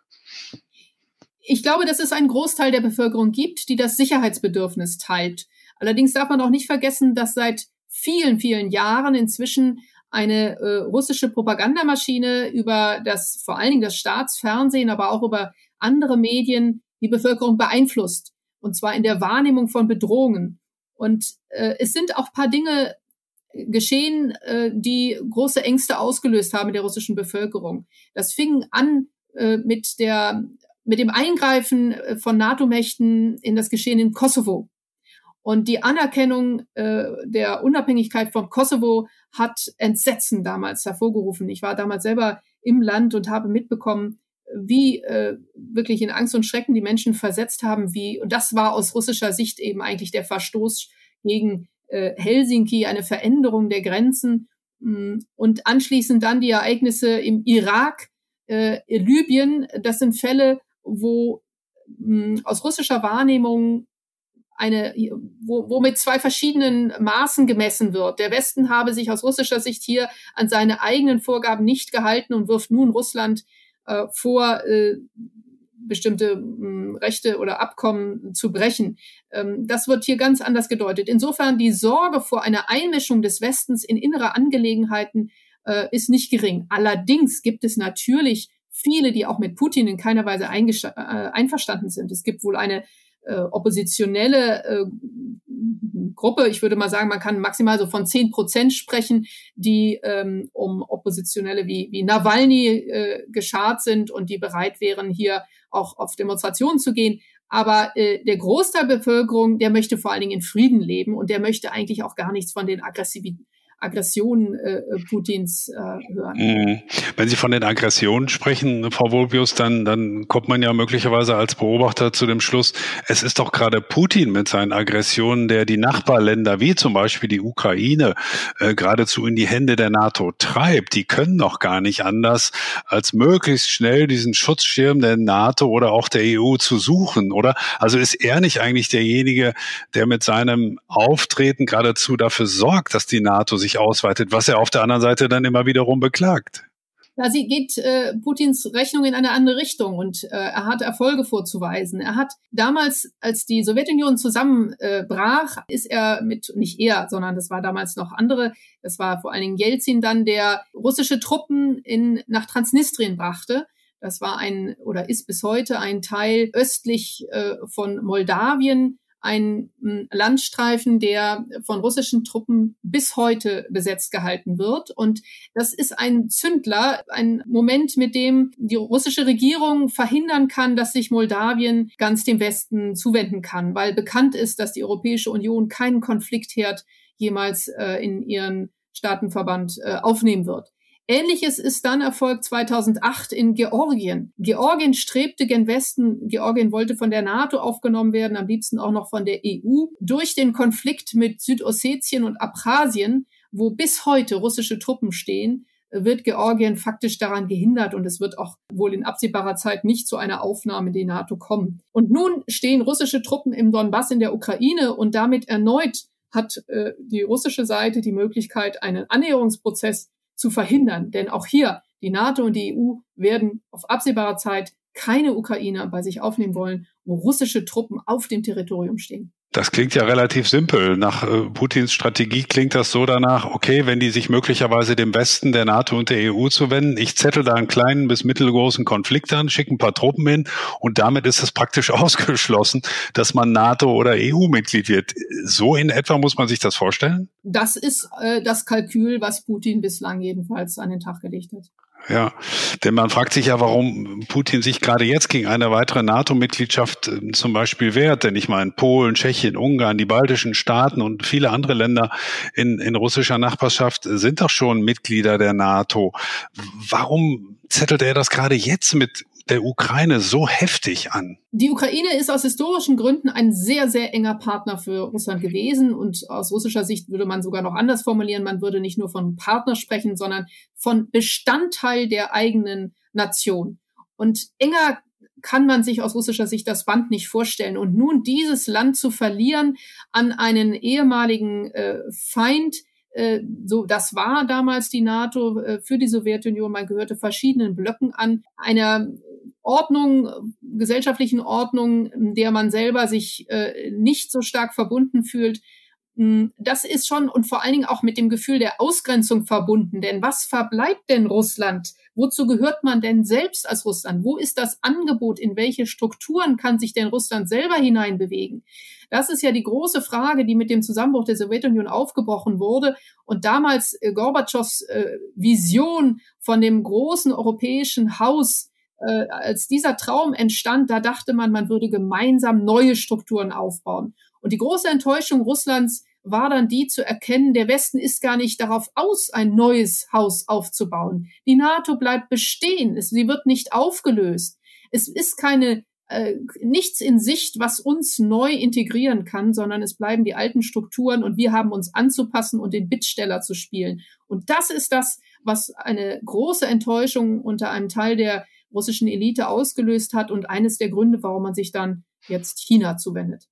Ich glaube, dass es einen Großteil der Bevölkerung gibt, die das Sicherheitsbedürfnis teilt. Allerdings darf man auch nicht vergessen, dass seit vielen, vielen Jahren inzwischen eine äh, russische Propagandamaschine über das, vor allen Dingen das Staatsfernsehen, aber auch über andere Medien die Bevölkerung beeinflusst. Und zwar in der Wahrnehmung von Bedrohungen. Und äh, es sind auch paar Dinge geschehen, äh, die große Ängste ausgelöst haben in der russischen Bevölkerung. Das fing an äh, mit der mit dem Eingreifen äh, von NATO-Mächten in das Geschehen im Kosovo. Und die Anerkennung äh, der Unabhängigkeit vom Kosovo hat Entsetzen damals hervorgerufen. Ich war damals selber im Land und habe mitbekommen, wie äh, wirklich in Angst und Schrecken die Menschen versetzt haben, wie, und das war aus russischer Sicht eben eigentlich der Verstoß gegen äh, Helsinki, eine Veränderung der Grenzen mm, und anschließend dann die Ereignisse im Irak, äh, Libyen, das sind Fälle, wo mh, hm, aus russischer Wahrnehmung eine, wo, wo mit zwei verschiedenen Maßen gemessen wird. Der Westen habe sich aus russischer Sicht hier an seine eigenen Vorgaben nicht gehalten und wirft nun Russland äh, vor, äh, bestimmte mh, hm, Rechte oder Abkommen zu brechen. Ähm, das wird hier ganz anders gedeutet. Insofern die Sorge vor einer Einmischung des Westens in innere Angelegenheiten äh, ist nicht gering. Allerdings gibt es natürlich viele, die auch mit Putin in keiner Weise äh, einverstanden sind. Es gibt wohl eine äh, oppositionelle äh, Gruppe, ich würde mal sagen, man kann maximal so von zehn Prozent sprechen, die ähm, um Oppositionelle wie, wie Nawalny äh, geschart sind und die bereit wären, hier auch auf Demonstrationen zu gehen. Aber äh, der Großteil der Bevölkerung, der möchte vor allen Dingen in Frieden leben und der möchte eigentlich auch gar nichts von den aggressiven Aggressionen äh, Putins äh, hören. Mhm. Wenn Sie von den Aggressionen sprechen, Frau Volpius, dann, dann kommt man ja möglicherweise als Beobachter zu dem Schluss, es ist doch gerade Putin mit seinen Aggressionen, der die Nachbarländer wie zum Beispiel die Ukraine äh, geradezu in die Hände der NATO treibt. Die können doch gar nicht anders, als möglichst schnell diesen Schutzschirm der NATO oder auch der EU zu suchen, oder? Also ist er nicht eigentlich derjenige, der mit seinem Auftreten geradezu dafür sorgt, dass die NATO sich ausweitet, was er auf der anderen Seite dann immer wiederum beklagt? Ja, sie geht äh, Putins Rechnung in eine andere Richtung und äh, er hat Erfolge vorzuweisen. Er hat damals, als die Sowjetunion zusammenbrach, äh, ist er mit, nicht er, sondern das war damals noch andere, das war vor allen Dingen Jelzin dann, der russische Truppen in, nach Transnistrien brachte. Das war ein oder ist bis heute ein Teil östlich äh, von Moldawien, ein hm, Landstreifen, der von russischen Truppen bis heute besetzt gehalten wird. Und das ist ein Zündler, ein Moment, mit dem die russische Regierung verhindern kann, dass sich Moldawien ganz dem Westen zuwenden kann, weil bekannt ist, dass die Europäische Union keinen Konfliktherd jemals äh, in ihren Staatenverband äh, aufnehmen wird. Ähnliches ist dann erfolgt 2008 in Georgien. Georgien strebte gen Westen. Georgien wollte von der NATO aufgenommen werden, am liebsten auch noch von der EU. Durch den Konflikt mit Südossetien und Abchasien, wo bis heute russische Truppen stehen, wird Georgien faktisch daran gehindert und es wird auch wohl in absehbarer Zeit nicht zu einer Aufnahme in die NATO kommen. Und nun stehen russische Truppen im Donbass in der Ukraine und damit erneut hat äh, die russische Seite die Möglichkeit, einen Annäherungsprozess zu verhindern. Denn auch hier, die NATO und die EU werden auf absehbare Zeit keine Ukrainer bei sich aufnehmen wollen, wo russische Truppen auf dem Territorium stehen. Das klingt ja relativ simpel. Nach äh, Putins Strategie klingt das so danach, okay, wenn die sich möglicherweise dem Westen, der NATO und der EU zuwenden, ich zettel da einen kleinen bis mittelgroßen Konflikt an, schicke ein paar Truppen hin und damit ist es praktisch ausgeschlossen, dass man NATO oder EU-Mitglied wird. So in etwa muss man sich das vorstellen? Das ist äh, das Kalkül, was Putin bislang jedenfalls an den Tag gelegt hat. Ja, denn man fragt sich ja, warum Putin sich gerade jetzt gegen eine weitere NATO-Mitgliedschaft äh, zum Beispiel wehrt. Denn ich meine, Polen, Tschechien, Ungarn, die baltischen Staaten und viele andere Länder in, in russischer Nachbarschaft sind doch schon Mitglieder der NATO. Warum zettelt er das gerade jetzt mit der Ukraine so heftig an? Die Ukraine ist aus historischen Gründen ein sehr, sehr enger Partner für Russland gewesen. Und aus russischer Sicht würde man sogar noch anders formulieren. Man würde nicht nur von Partner sprechen, sondern von Bestandteil der eigenen Nation. Und enger kann man sich aus russischer Sicht das Band nicht vorstellen. Und nun dieses Land zu verlieren an einen ehemaligen äh, Feind, so, das war damals die NATO äh, für die Sowjetunion. Man gehörte verschiedenen Blöcken an, einer Ordnung, gesellschaftlichen Ordnung, der man selber sich äh, nicht so stark verbunden fühlt. Hm, das ist schon und vor allen Dingen auch mit dem Gefühl der Ausgrenzung verbunden. Denn was verbleibt denn Russland? Wozu gehört man denn selbst als Russland? Wo ist das Angebot? In welche Strukturen kann sich denn Russland selber hineinbewegen? Das ist ja die große Frage, die mit dem Zusammenbruch der Sowjetunion aufgebrochen wurde. Und damals äh, Gorbatschows äh, Vision von dem großen europäischen Haus äh, als dieser Traum entstand, da dachte man, man würde gemeinsam neue Strukturen aufbauen. Und die große Enttäuschung Russlands war dann die zu erkennen, der Westen ist gar nicht darauf aus, ein neues Haus aufzubauen. Die NATO bleibt bestehen, sie wird nicht aufgelöst. Es ist keine äh, nichts in Sicht, was uns neu integrieren kann, sondern es bleiben die alten Strukturen und wir haben uns anzupassen und den Bittsteller zu spielen. Und das ist das, was eine große Enttäuschung unter einem Teil der russischen Elite ausgelöst hat und eines der Gründe, warum man sich dann jetzt China zuwendet.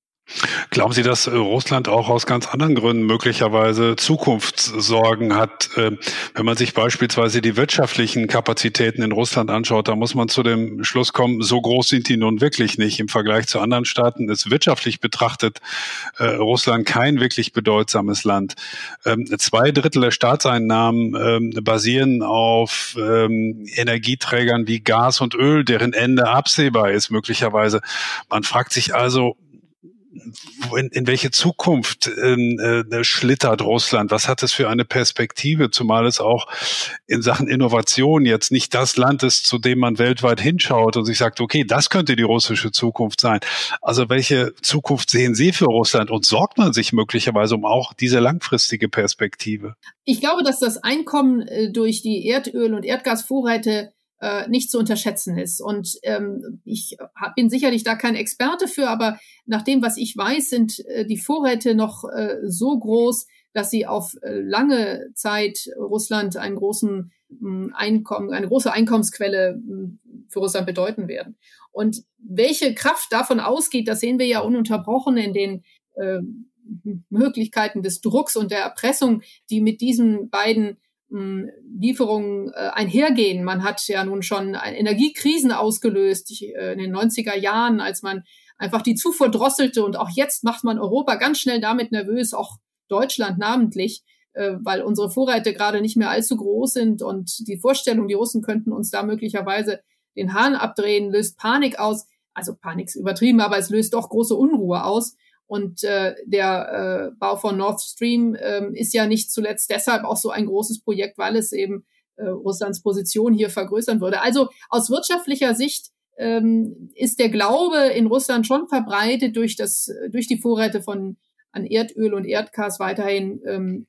Glauben Sie, dass äh, Russland auch aus ganz anderen Gründen möglicherweise Zukunftssorgen hat? Ähm, wenn man sich beispielsweise die wirtschaftlichen Kapazitäten in Russland anschaut, da muss man zu dem Schluss kommen, so groß sind die nun wirklich nicht. Im Vergleich zu anderen Staaten ist wirtschaftlich betrachtet äh, Russland kein wirklich bedeutsames Land. Ähm, zwei Drittel der Staatseinnahmen ähm, basieren auf Energieträgern wie Gas und Öl, deren Ende absehbar ist möglicherweise. Man fragt sich also, in, in welche Zukunft ähm, äh, schlittert Russland? Was hat es für eine Perspektive? Zumal es auch in Sachen Innovation jetzt nicht das Land ist, zu dem man weltweit hinschaut und sich sagt, okay, das könnte die russische Zukunft sein. Also welche Zukunft sehen Sie für Russland und sorgt man sich möglicherweise um auch diese langfristige Perspektive? Ich glaube, dass das Einkommen äh, durch die Erdöl- und Erdgasvorräte äh, nicht zu unterschätzen ist. Und ähm, ich hab, bin sicherlich da kein Experte für, aber nach dem, was ich weiß, sind äh, die Vorräte noch äh, so groß, dass sie auf äh, lange Zeit Russland einen großen äh, Einkommen, eine große Einkommensquelle äh, für Russland bedeuten werden. Und welche Kraft davon ausgeht, das sehen wir ja ununterbrochen in den äh, Möglichkeiten des Drucks und der Erpressung, die mit diesen beiden Lieferungen äh, einhergehen. Man hat ja nun schon Energiekrisen ausgelöst äh, in den 90er Jahren, als man einfach die Zufuhr drosselte und auch jetzt macht man Europa ganz schnell damit nervös, auch Deutschland namentlich, äh, weil unsere Vorräte gerade nicht mehr allzu groß sind und die Vorstellung, die Russen könnten uns da möglicherweise den Hahn abdrehen, löst Panik aus. Also Panik ist übertrieben, aber es löst doch große Unruhe aus. Und äh, der äh, Bau von Nord Stream ähm, ist ja nicht zuletzt deshalb auch so ein großes Projekt, weil es eben äh, Russlands Position hier vergrößern würde. Also aus wirtschaftlicher Sicht ähm, ist der Glaube in Russland schon verbreitet durch das durch die Vorräte von an Erdöl und Erdgas weiterhin. Ähm,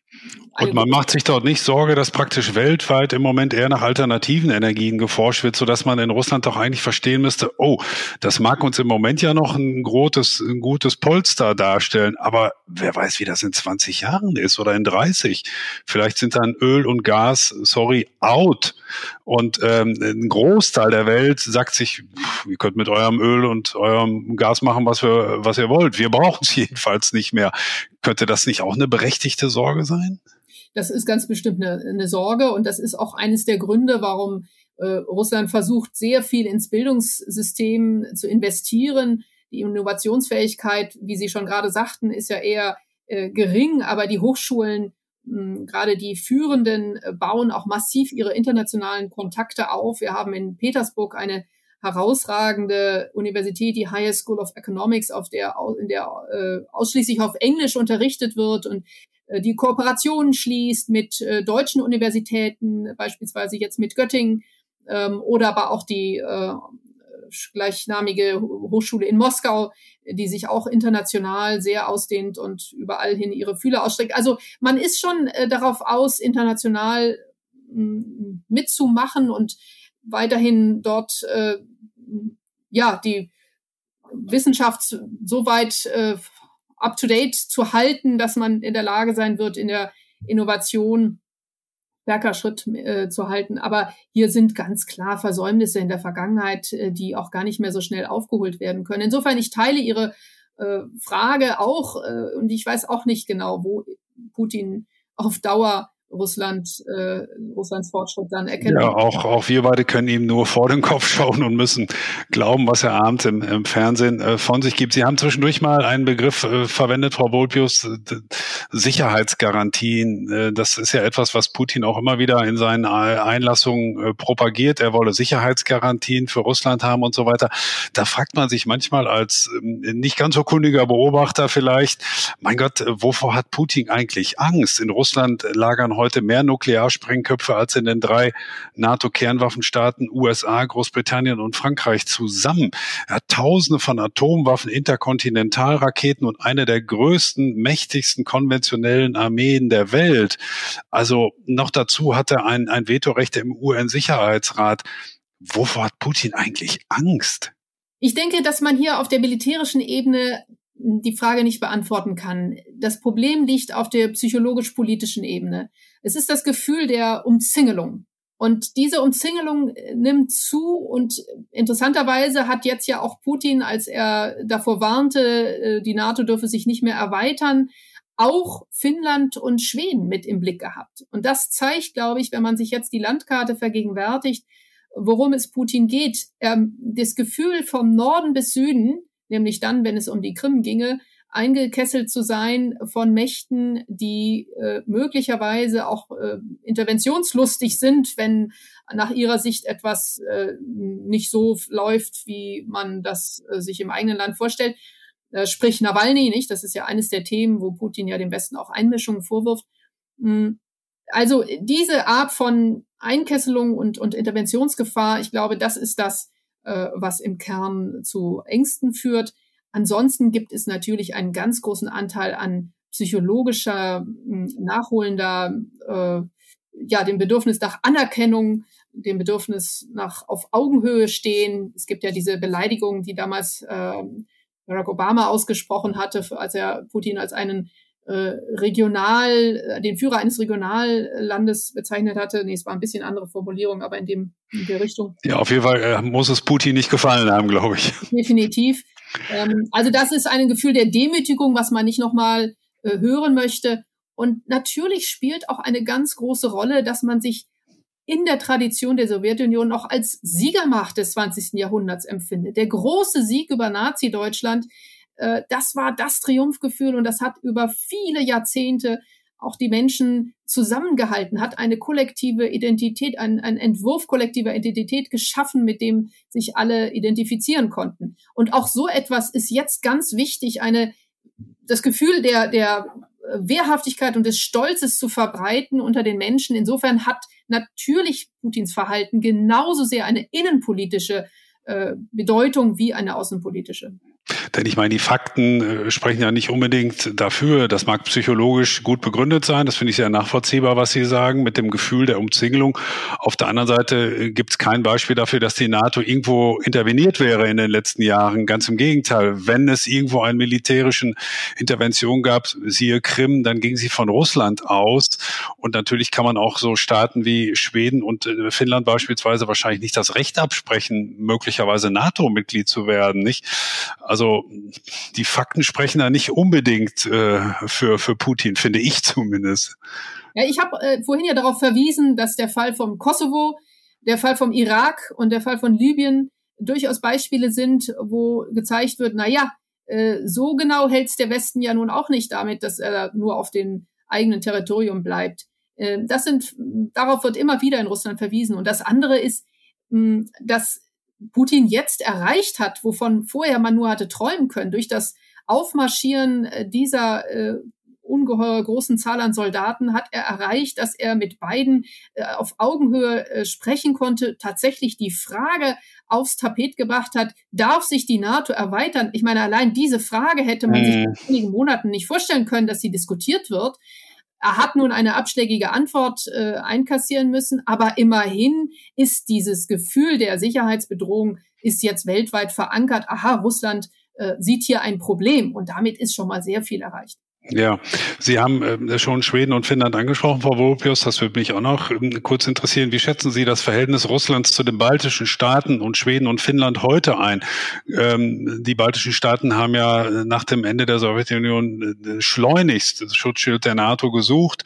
und man macht sich dort nicht Sorge, dass praktisch weltweit im Moment eher nach alternativen Energien geforscht wird, sodass man in Russland doch eigentlich verstehen müsste, oh, das mag uns im Moment ja noch ein, gutes, ein gutes Polster darstellen, aber wer weiß, wie das in 20 Jahren ist oder in 30. Vielleicht sind dann Öl und Gas, sorry, out. Und ähm, ein Großteil der Welt sagt sich, ihr könnt mit eurem Öl und eurem Gas machen, was, wir, was ihr wollt. Wir brauchen es jedenfalls nicht mehr. Könnte das nicht auch eine berechtigte Sorge sein? Das ist ganz bestimmt eine, eine Sorge und das ist auch eines der Gründe, warum äh, Russland versucht, sehr viel ins Bildungssystem zu investieren. Die Innovationsfähigkeit, wie Sie schon gerade sagten, ist ja eher äh, gering, aber die Hochschulen, mh, gerade die Führenden, äh, bauen auch massiv ihre internationalen Kontakte auf. Wir haben in Petersburg eine herausragende Universität, die Higher School of Economics, auf der, in der äh, ausschließlich auf Englisch unterrichtet wird und äh, die Kooperationen schließt mit äh, deutschen Universitäten, beispielsweise jetzt mit Göttingen ähm, oder aber auch die äh, gleichnamige Hochschule in Moskau, die sich auch international sehr ausdehnt und überall hin ihre Fühler ausstreckt. Also man ist schon äh, darauf aus, international mm, mitzumachen und weiterhin dort äh, ja die Wissenschaft so weit äh, up to date zu halten, dass man in der Lage sein wird, in der Innovation stärker Schritt äh, zu halten. Aber hier sind ganz klar Versäumnisse in der Vergangenheit, äh, die auch gar nicht mehr so schnell aufgeholt werden können. Insofern, ich teile Ihre äh, Frage auch äh, und ich weiß auch nicht genau, wo Putin auf Dauer Russland, äh, Russlands Fortschritt dann erkennen. Ja, auch, auch wir beide können ihm nur vor den Kopf schauen und müssen glauben, was er abends im, im Fernsehen äh, von sich gibt. Sie haben zwischendurch mal einen Begriff äh, verwendet, Frau Volpius, äh, Sicherheitsgarantien. Äh, das ist ja etwas, was Putin auch immer wieder in seinen Einlassungen äh, propagiert. Er wolle Sicherheitsgarantien für Russland haben und so weiter. Da fragt man sich manchmal als ähm, nicht ganz so kundiger Beobachter vielleicht, mein Gott, wovor hat Putin eigentlich Angst? In Russland lagern heute mehr Nuklearsprengköpfe als in den drei NATO-Kernwaffenstaaten USA, Großbritannien und Frankreich zusammen. Er hat Tausende von Atomwaffen, Interkontinentalraketen und eine der größten, mächtigsten konventionellen Armeen der Welt. Also noch dazu hat er ein, ein Vetorecht im UN-Sicherheitsrat. Wovor hat Putin eigentlich Angst? Ich denke, dass man hier auf der militärischen Ebene die Frage nicht beantworten kann. Das Problem liegt auf der psychologisch-politischen Ebene. Es ist das Gefühl der Umzingelung. Und diese Umzingelung äh, nimmt zu und interessanterweise hat jetzt ja auch Putin, als er davor warnte, äh, die NATO dürfe sich nicht mehr erweitern, auch Finnland und Schweden mit im Blick gehabt. Und das zeigt, glaube ich, wenn man sich jetzt die Landkarte vergegenwärtigt, worum es Putin geht. Ähm, das Gefühl vom Norden bis Süden, nämlich dann, wenn es um die Krim ginge, eingekesselt zu sein von Mächten, die äh, möglicherweise auch äh, interventionslustig sind, wenn nach ihrer Sicht etwas äh, nicht so läuft, wie man das äh, sich im eigenen Land vorstellt. äh, sprich Nawalny, nicht? Das ist ja eines der Themen, wo Putin ja dem Westen auch Einmischungen vorwirft. Hm, also diese Art von Einkesselung und, und Interventionsgefahr, ich glaube, das ist das, äh, was im Kern zu Ängsten führt. Ansonsten gibt es natürlich einen ganz großen Anteil an psychologischer, hm, nachholender, äh, ja, dem Bedürfnis nach Anerkennung, dem Bedürfnis nach auf Augenhöhe stehen. Es gibt ja diese Beleidigung, die damals äh, Barack Obama ausgesprochen hatte, als er Putin als einen äh, regional, äh, den Führer eines Regionallandes bezeichnet hatte. Nee, es war ein bisschen andere Formulierung, aber in dem in der Richtung. Ja, auf jeden Fall äh, muss es Putin nicht gefallen haben, glaube ich. Definitiv. Ähm, also das ist ein Gefühl der Demütigung, was man nicht nochmal äh, hören möchte. Und natürlich spielt auch eine ganz große Rolle, dass man sich in der Tradition der Sowjetunion auch als Siegermacht des 20. Jahrhunderts empfindet. Der große Sieg über Nazi-Deutschland, äh, das war das Triumphgefühl und das hat über viele Jahrzehnte auch die Menschen zusammengehalten, hat eine kollektive Identität, einen, einen Entwurf kollektiver Identität geschaffen, mit dem sich alle identifizieren konnten. Und auch so etwas ist jetzt ganz wichtig, eine, das Gefühl der, der Wehrhaftigkeit und des Stolzes zu verbreiten unter den Menschen. Insofern hat natürlich Putins Verhalten genauso sehr eine innenpolitische äh, Bedeutung wie eine außenpolitische. Denn ich meine, die Fakten äh, sprechen ja nicht unbedingt dafür. Das mag psychologisch gut begründet sein. Das finde ich sehr nachvollziehbar, was Sie sagen, mit dem Gefühl der Umzingelung. Auf der anderen Seite äh, gibt es kein Beispiel dafür, dass die NATO irgendwo interveniert wäre in den letzten Jahren. Ganz im Gegenteil. Wenn es irgendwo eine militärischen Intervention gab, siehe Krim, dann ging sie von Russland aus. Und natürlich kann man auch so Staaten wie Schweden und äh, Finnland beispielsweise wahrscheinlich nicht das Recht absprechen, möglicherweise NATO-Mitglied zu werden, nicht? Also die Fakten sprechen da nicht unbedingt äh, für, für Putin, finde ich zumindest. Ja, ich habe äh, vorhin ja darauf verwiesen, dass der Fall vom Kosovo, der Fall vom Irak und der Fall von Libyen durchaus Beispiele sind, wo gezeigt wird, na ja, äh, so genau hält's der Westen ja nun auch nicht damit, dass er nur auf dem eigenen Territorium bleibt. Äh, das sind, darauf wird immer wieder in Russland verwiesen. Und das andere ist, mh, dass Putin jetzt erreicht hat, wovon vorher man nur hatte träumen können, durch das Aufmarschieren äh, dieser äh, ungeheuer großen Zahl an Soldaten hat er erreicht, dass er mit beiden äh, auf Augenhöhe äh, sprechen konnte, tatsächlich die Frage aufs Tapet gebracht hat, darf sich die NATO erweitern? Ich meine, allein diese Frage hätte man sich in einigen Monaten nicht vorstellen können, dass sie diskutiert wird. Er hat nun eine abschlägige Antwort äh, einkassieren müssen, aber immerhin ist dieses Gefühl der Sicherheitsbedrohung ist jetzt weltweit verankert. Aha, Russland äh, sieht hier ein Problem und damit ist schon mal sehr viel erreicht. Ja, Sie haben äh, schon Schweden und Finnland angesprochen, Frau Volpius. Das würde mich auch noch ähm, kurz interessieren. Wie schätzen Sie das Verhältnis Russlands zu den baltischen Staaten und Schweden und Finnland heute ein? Ähm, die baltischen Staaten haben ja äh, nach dem Ende der Sowjetunion äh, schleunigst das Schutzschild der NATO gesucht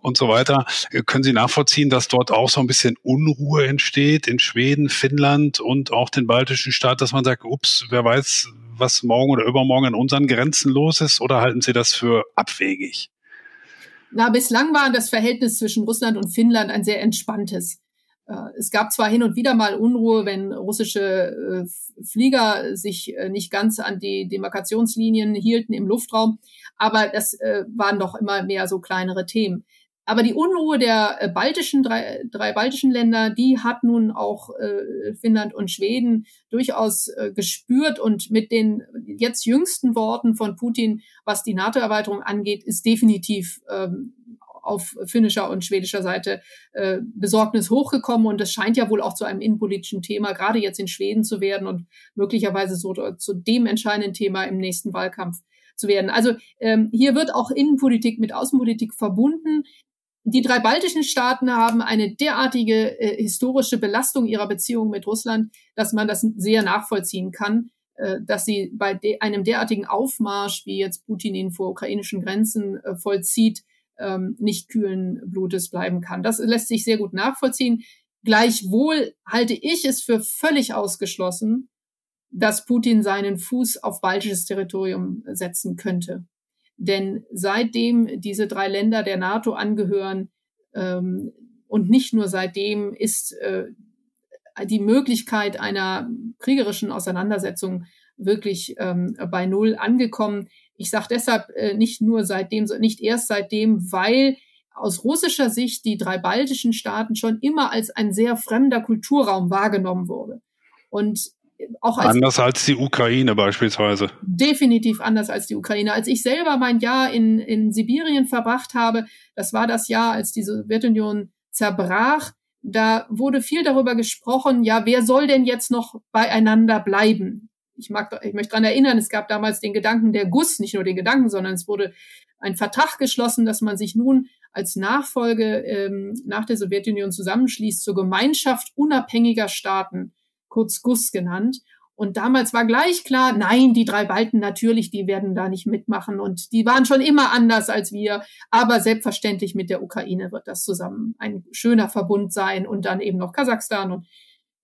und so weiter. Äh, können Sie nachvollziehen, dass dort auch so ein bisschen Unruhe entsteht in Schweden, Finnland und auch den baltischen Staaten, dass man sagt, ups, wer weiß, was morgen oder übermorgen an unseren Grenzen los ist, oder halten Sie das für abwegig? Na, bislang war das Verhältnis zwischen Russland und Finnland ein sehr entspanntes. Äh, es gab zwar hin und wieder mal Unruhe, wenn russische äh, Flieger sich äh, nicht ganz an die Demarkationslinien hielten im Luftraum, aber das waren doch immer mehr so kleinere Themen. Aber die Unruhe der äh, baltischen, drei, drei baltischen Länder, die hat nun auch äh, Finnland und Schweden durchaus äh, gespürt. Und mit den jetzt jüngsten Worten von Putin, was die NATO-Erweiterung angeht, ist definitiv ähm, auf finnischer und schwedischer Seite äh, Besorgnis hochgekommen. Und das scheint ja wohl auch zu einem innenpolitischen Thema, gerade jetzt in Schweden zu werden und möglicherweise so zu dem entscheidenden Thema im nächsten Wahlkampf zu werden. Also ähm, hier wird auch Innenpolitik mit Außenpolitik verbunden. Die drei baltischen Staaten haben eine derartige äh, historische Belastung ihrer Beziehungen mit Russland, dass man das sehr nachvollziehen kann, äh, dass sie bei de einem derartigen Aufmarsch, wie jetzt Putin ihn vor ukrainischen Grenzen äh, vollzieht, ähm, nicht kühlen Blutes bleiben kann. Das lässt sich sehr gut nachvollziehen. Gleichwohl halte ich es für völlig ausgeschlossen, dass Putin seinen Fuß auf baltisches Territorium setzen könnte. Denn seitdem diese drei Länder der NATO angehören ähm, und nicht nur seitdem ist äh, die Möglichkeit einer kriegerischen Auseinandersetzung wirklich ähm, bei Null angekommen. Ich sage deshalb äh, nicht nur seitdem, nicht erst seitdem, weil aus russischer Sicht die drei baltischen Staaten schon immer als ein sehr fremder Kulturraum wahrgenommen wurde. Und auch als anders als die Ukraine beispielsweise. Definitiv anders als die Ukraine. Als ich selber mein Jahr in, in Sibirien verbracht habe, das war das Jahr, als die Sowjetunion zerbrach, da wurde viel darüber gesprochen, ja, wer soll denn jetzt noch beieinander bleiben? Ich mag, ich möchte daran erinnern, es gab damals den Gedanken der Guss, nicht nur den Gedanken, sondern es wurde ein Vertrag geschlossen, dass man sich nun als Nachfolge ähm, nach der Sowjetunion zusammenschließt zur Gemeinschaft unabhängiger Staaten, kurz Guss genannt. Und damals war gleich klar, nein, die drei Balten natürlich, die werden da nicht mitmachen. Und die waren schon immer anders als wir. Aber selbstverständlich mit der Ukraine wird das zusammen ein schöner Verbund sein und dann eben noch Kasachstan und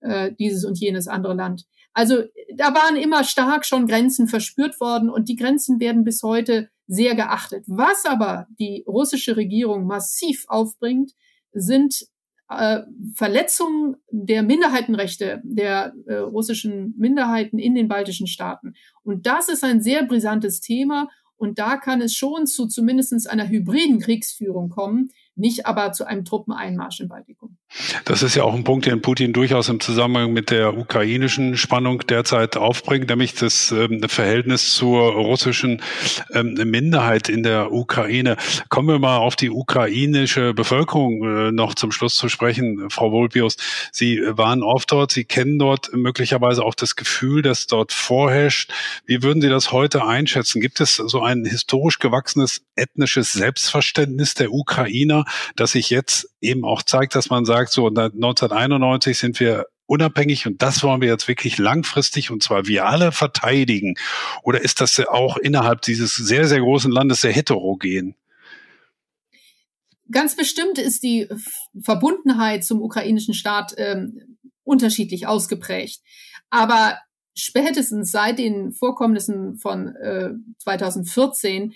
äh, dieses und jenes andere Land. Also da waren immer stark schon Grenzen verspürt worden und die Grenzen werden bis heute sehr geachtet. Was aber die russische Regierung massiv aufbringt, sind äh, Verletzungen der Minderheitenrechte der äh, russischen Minderheiten in den baltischen Staaten. Und das ist ein sehr brisantes Thema. Und da kann es schon zu zumindest einer hybriden Kriegsführung kommen, nicht aber zu einem Truppeneinmarsch im Baltikum. Das ist ja auch ein Punkt, den Putin durchaus im Zusammenhang mit der ukrainischen Spannung derzeit aufbringt, nämlich das ähm, Verhältnis zur russischen ähm, Minderheit in der Ukraine. Kommen wir mal auf die ukrainische Bevölkerung äh, noch zum Schluss zu sprechen. Frau Volpius, Sie waren oft dort, Sie kennen dort möglicherweise auch das Gefühl, das dort vorherrscht. Wie würden Sie das heute einschätzen? Gibt es so ein historisch gewachsenes ethnisches Selbstverständnis der Ukrainer, das sich jetzt eben auch zeigt, dass man sagt, so 1991 sind wir unabhängig und das wollen wir jetzt wirklich langfristig und zwar wir alle verteidigen? Oder ist das auch innerhalb dieses sehr, sehr großen Landes sehr heterogen? Ganz bestimmt ist die Verbundenheit zum ukrainischen Staat ähm, unterschiedlich ausgeprägt. Aber spätestens seit den Vorkommnissen von äh, 2014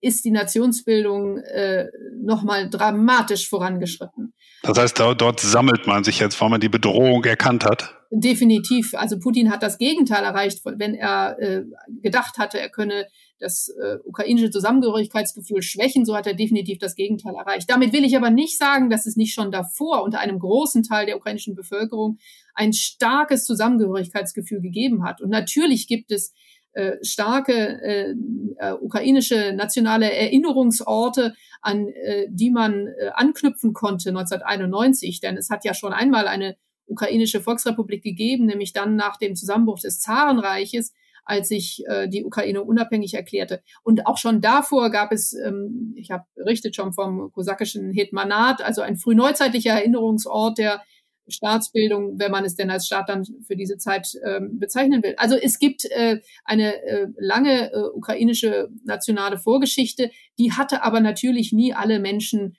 ist die Nationsbildung äh, nochmal dramatisch vorangeschritten. Das heißt, dort, dort sammelt man sich jetzt, weil man die Bedrohung erkannt hat? Definitiv. Also Putin hat das Gegenteil erreicht, wenn er äh, gedacht hatte, er könne das äh, ukrainische Zusammengehörigkeitsgefühl schwächen, so hat er definitiv das Gegenteil erreicht. Damit will ich aber nicht sagen, dass es nicht schon davor unter einem großen Teil der ukrainischen Bevölkerung ein starkes Zusammengehörigkeitsgefühl gegeben hat. Und natürlich gibt es äh, starke äh, äh, ukrainische nationale Erinnerungsorte, an äh, die man äh, anknüpfen konnte 1991. Denn es hat ja schon einmal eine ukrainische Volksrepublik gegeben, nämlich dann nach dem Zusammenbruch des Zarenreiches, als sich äh, die Ukraine unabhängig erklärte. Und auch schon davor gab es, ähm, ich habe berichtet schon vom kosakischen Hetmanat, also ein frühneuzeitlicher Erinnerungsort, der Staatsbildung, wenn man es denn als Staat dann für diese Zeit ähm, bezeichnen will. Also es gibt äh, eine äh, lange äh, ukrainische nationale Vorgeschichte, die hatte aber natürlich nie alle Menschen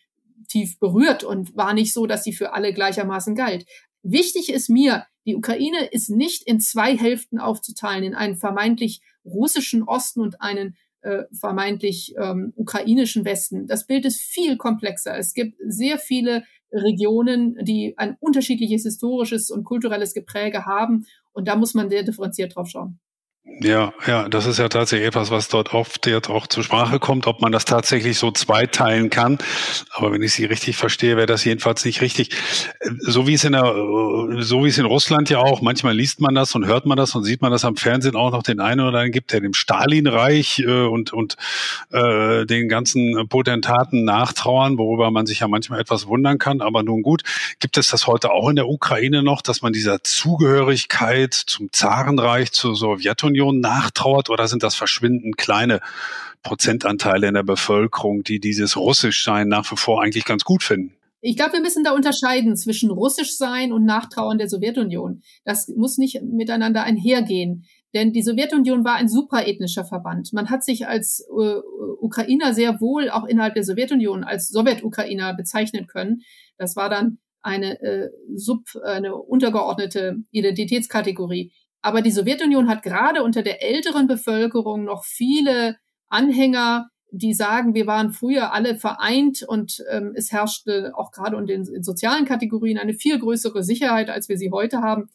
tief berührt und war nicht so, dass sie für alle gleichermaßen galt. Wichtig ist mir, die Ukraine ist nicht in zwei Hälften aufzuteilen, in einen vermeintlich russischen Osten und einen äh, vermeintlich ähm, ukrainischen Westen. Das Bild ist viel komplexer. Es gibt sehr viele Regionen, die ein unterschiedliches historisches und kulturelles Gepräge haben. Und da muss man sehr differenziert drauf schauen. Ja, ja, das ist ja tatsächlich etwas, was dort oft jetzt auch zur Sprache kommt, ob man das tatsächlich so zweiteilen kann. Aber wenn ich Sie richtig verstehe, wäre das jedenfalls nicht richtig. So wie es in der, so wie es in Russland ja auch, manchmal liest man das und hört man das und sieht man das am Fernsehen auch noch den einen oder anderen gibt, der dem Stalinreich äh, und, und äh, den ganzen Potentaten nachtrauern, worüber man sich ja manchmal etwas wundern kann. Aber nun gut, gibt es das heute auch in der Ukraine noch, dass man dieser Zugehörigkeit zum Zarenreich, zur Sowjetunion Sowjetunion nachtrauert oder sind das verschwindend kleine Prozentanteile in der Bevölkerung, die dieses Russischsein nach wie vor eigentlich ganz gut finden? Ich glaube, wir müssen da unterscheiden zwischen russisch sein und Nachtrauern der Sowjetunion. Das muss nicht miteinander einhergehen. Denn die Sowjetunion war ein superethnischer Verband. Man hat sich als äh, Ukrainer sehr wohl auch innerhalb der Sowjetunion als Sowjetukrainer bezeichnen können. Das war dann eine äh, sub, eine untergeordnete Identitätskategorie. Aber die Sowjetunion hat gerade unter der älteren Bevölkerung noch viele Anhänger, die sagen, wir waren früher alle vereint und ähm, es herrschte auch gerade in den in sozialen Kategorien eine viel größere Sicherheit, als wir sie heute haben.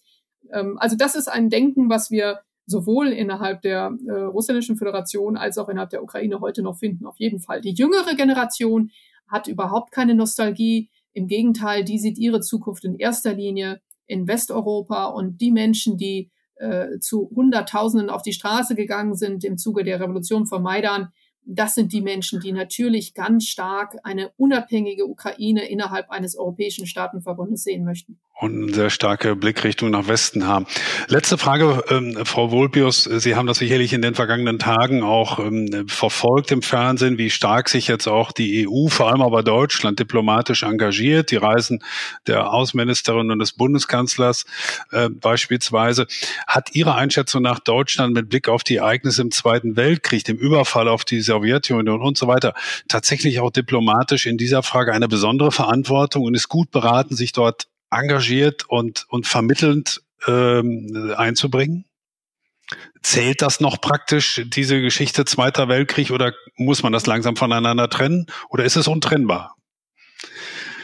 Ähm, also das ist ein Denken, was wir sowohl innerhalb der äh, russischen Föderation als auch innerhalb der Ukraine heute noch finden. Auf jeden Fall. Die jüngere Generation hat überhaupt keine Nostalgie. Im Gegenteil, die sieht ihre Zukunft in erster Linie in Westeuropa und die Menschen, die äh, zu Hunderttausenden auf die Straße gegangen sind im Zuge der Revolution von Maidan, das sind die Menschen, die natürlich ganz stark eine unabhängige Ukraine innerhalb eines europäischen Staatenverbundes sehen möchten und eine sehr starke Blickrichtung nach Westen haben. Letzte Frage, ähm, Frau Volpius. Sie haben das sicherlich in den vergangenen Tagen auch ähm, verfolgt im Fernsehen, wie stark sich jetzt auch die EU, vor allem aber Deutschland, diplomatisch engagiert. Die Reisen der Außenministerin und des Bundeskanzlers äh, beispielsweise. Hat Ihre Einschätzung nach Deutschland mit Blick auf die Ereignisse im Zweiten Weltkrieg, dem Überfall auf die Sowjetunion und so weiter, tatsächlich auch diplomatisch in dieser Frage eine besondere Verantwortung und ist gut beraten, sich dort engagiert und, und vermittelnd ähm, einzubringen? Zählt das noch praktisch, diese Geschichte Zweiter Weltkrieg, oder muss man das langsam voneinander trennen? Oder ist es untrennbar?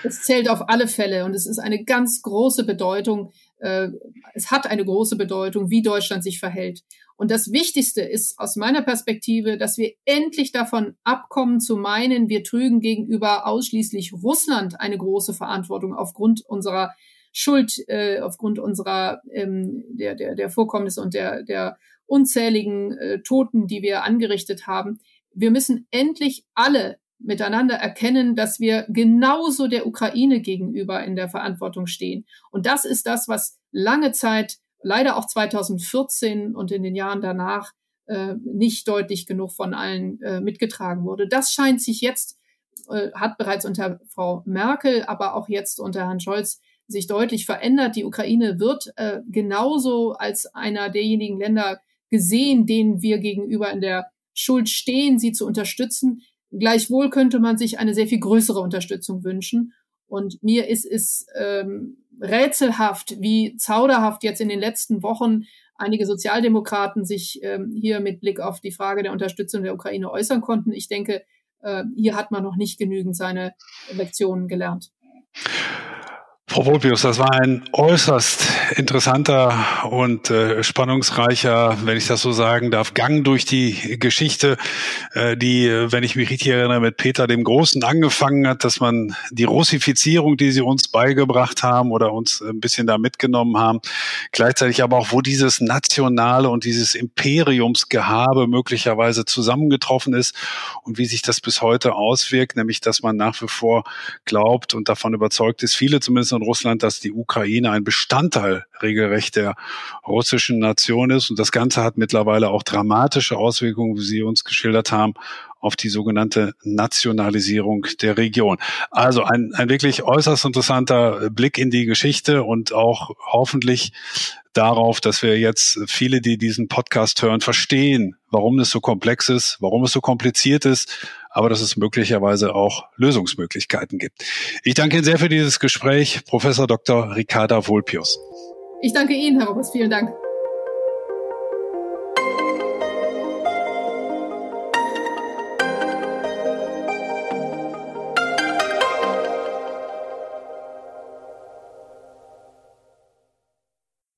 Es zählt auf alle Fälle und es ist eine ganz große Bedeutung. Äh, es hat eine große Bedeutung, wie Deutschland sich verhält. Und das Wichtigste ist aus meiner Perspektive, dass wir endlich davon abkommen zu meinen, wir trügen gegenüber ausschließlich Russland eine große Verantwortung aufgrund unserer Schuld, äh, aufgrund unserer ähm, der, der, der Vorkommnisse und der, der unzähligen äh, Toten, die wir angerichtet haben. Wir müssen endlich alle miteinander erkennen, dass wir genauso der Ukraine gegenüber in der Verantwortung stehen. Und das ist das, was lange Zeit leider auch 2014 und in den Jahren danach äh, nicht deutlich genug von allen äh, mitgetragen wurde. Das scheint sich jetzt, äh, hat bereits unter Frau Merkel, aber auch jetzt unter Herrn Scholz sich deutlich verändert. Die Ukraine wird äh, genauso als einer derjenigen Länder gesehen, denen wir gegenüber in der Schuld stehen, sie zu unterstützen. Gleichwohl könnte man sich eine sehr viel größere Unterstützung wünschen. Und mir ist es ähm, rätselhaft, wie zauderhaft jetzt in den letzten Wochen einige Sozialdemokraten sich ähm, hier mit Blick auf die Frage der Unterstützung der Ukraine äußern konnten. Ich denke, äh, hier hat man noch nicht genügend seine Lektionen gelernt. Frau Volpius, das war ein äußerst interessanter und äh, spannungsreicher, wenn ich das so sagen darf, Gang durch die Geschichte, äh, die, wenn ich mich richtig erinnere, mit Peter dem Großen angefangen hat, dass man die Russifizierung, die sie uns beigebracht haben oder uns ein bisschen da mitgenommen haben, gleichzeitig aber auch, wo dieses nationale und dieses Imperiumsgehabe möglicherweise zusammengetroffen ist und wie sich das bis heute auswirkt, nämlich dass man nach wie vor glaubt und davon überzeugt ist, viele zumindest Russland, dass die Ukraine ein Bestandteil regelrecht der russischen Nation ist. Und das Ganze hat mittlerweile auch dramatische Auswirkungen, wie Sie uns geschildert haben, auf die sogenannte Nationalisierung der Region. Also ein, ein wirklich äußerst interessanter Blick in die Geschichte und auch hoffentlich darauf, dass wir jetzt viele, die diesen Podcast hören, verstehen, warum es so komplex ist, warum es so kompliziert ist, aber dass es möglicherweise auch Lösungsmöglichkeiten gibt. Ich danke Ihnen sehr für dieses Gespräch, Professor Dr. Ricarda Volpius. Ich danke Ihnen, Herr Robbers. Vielen Dank.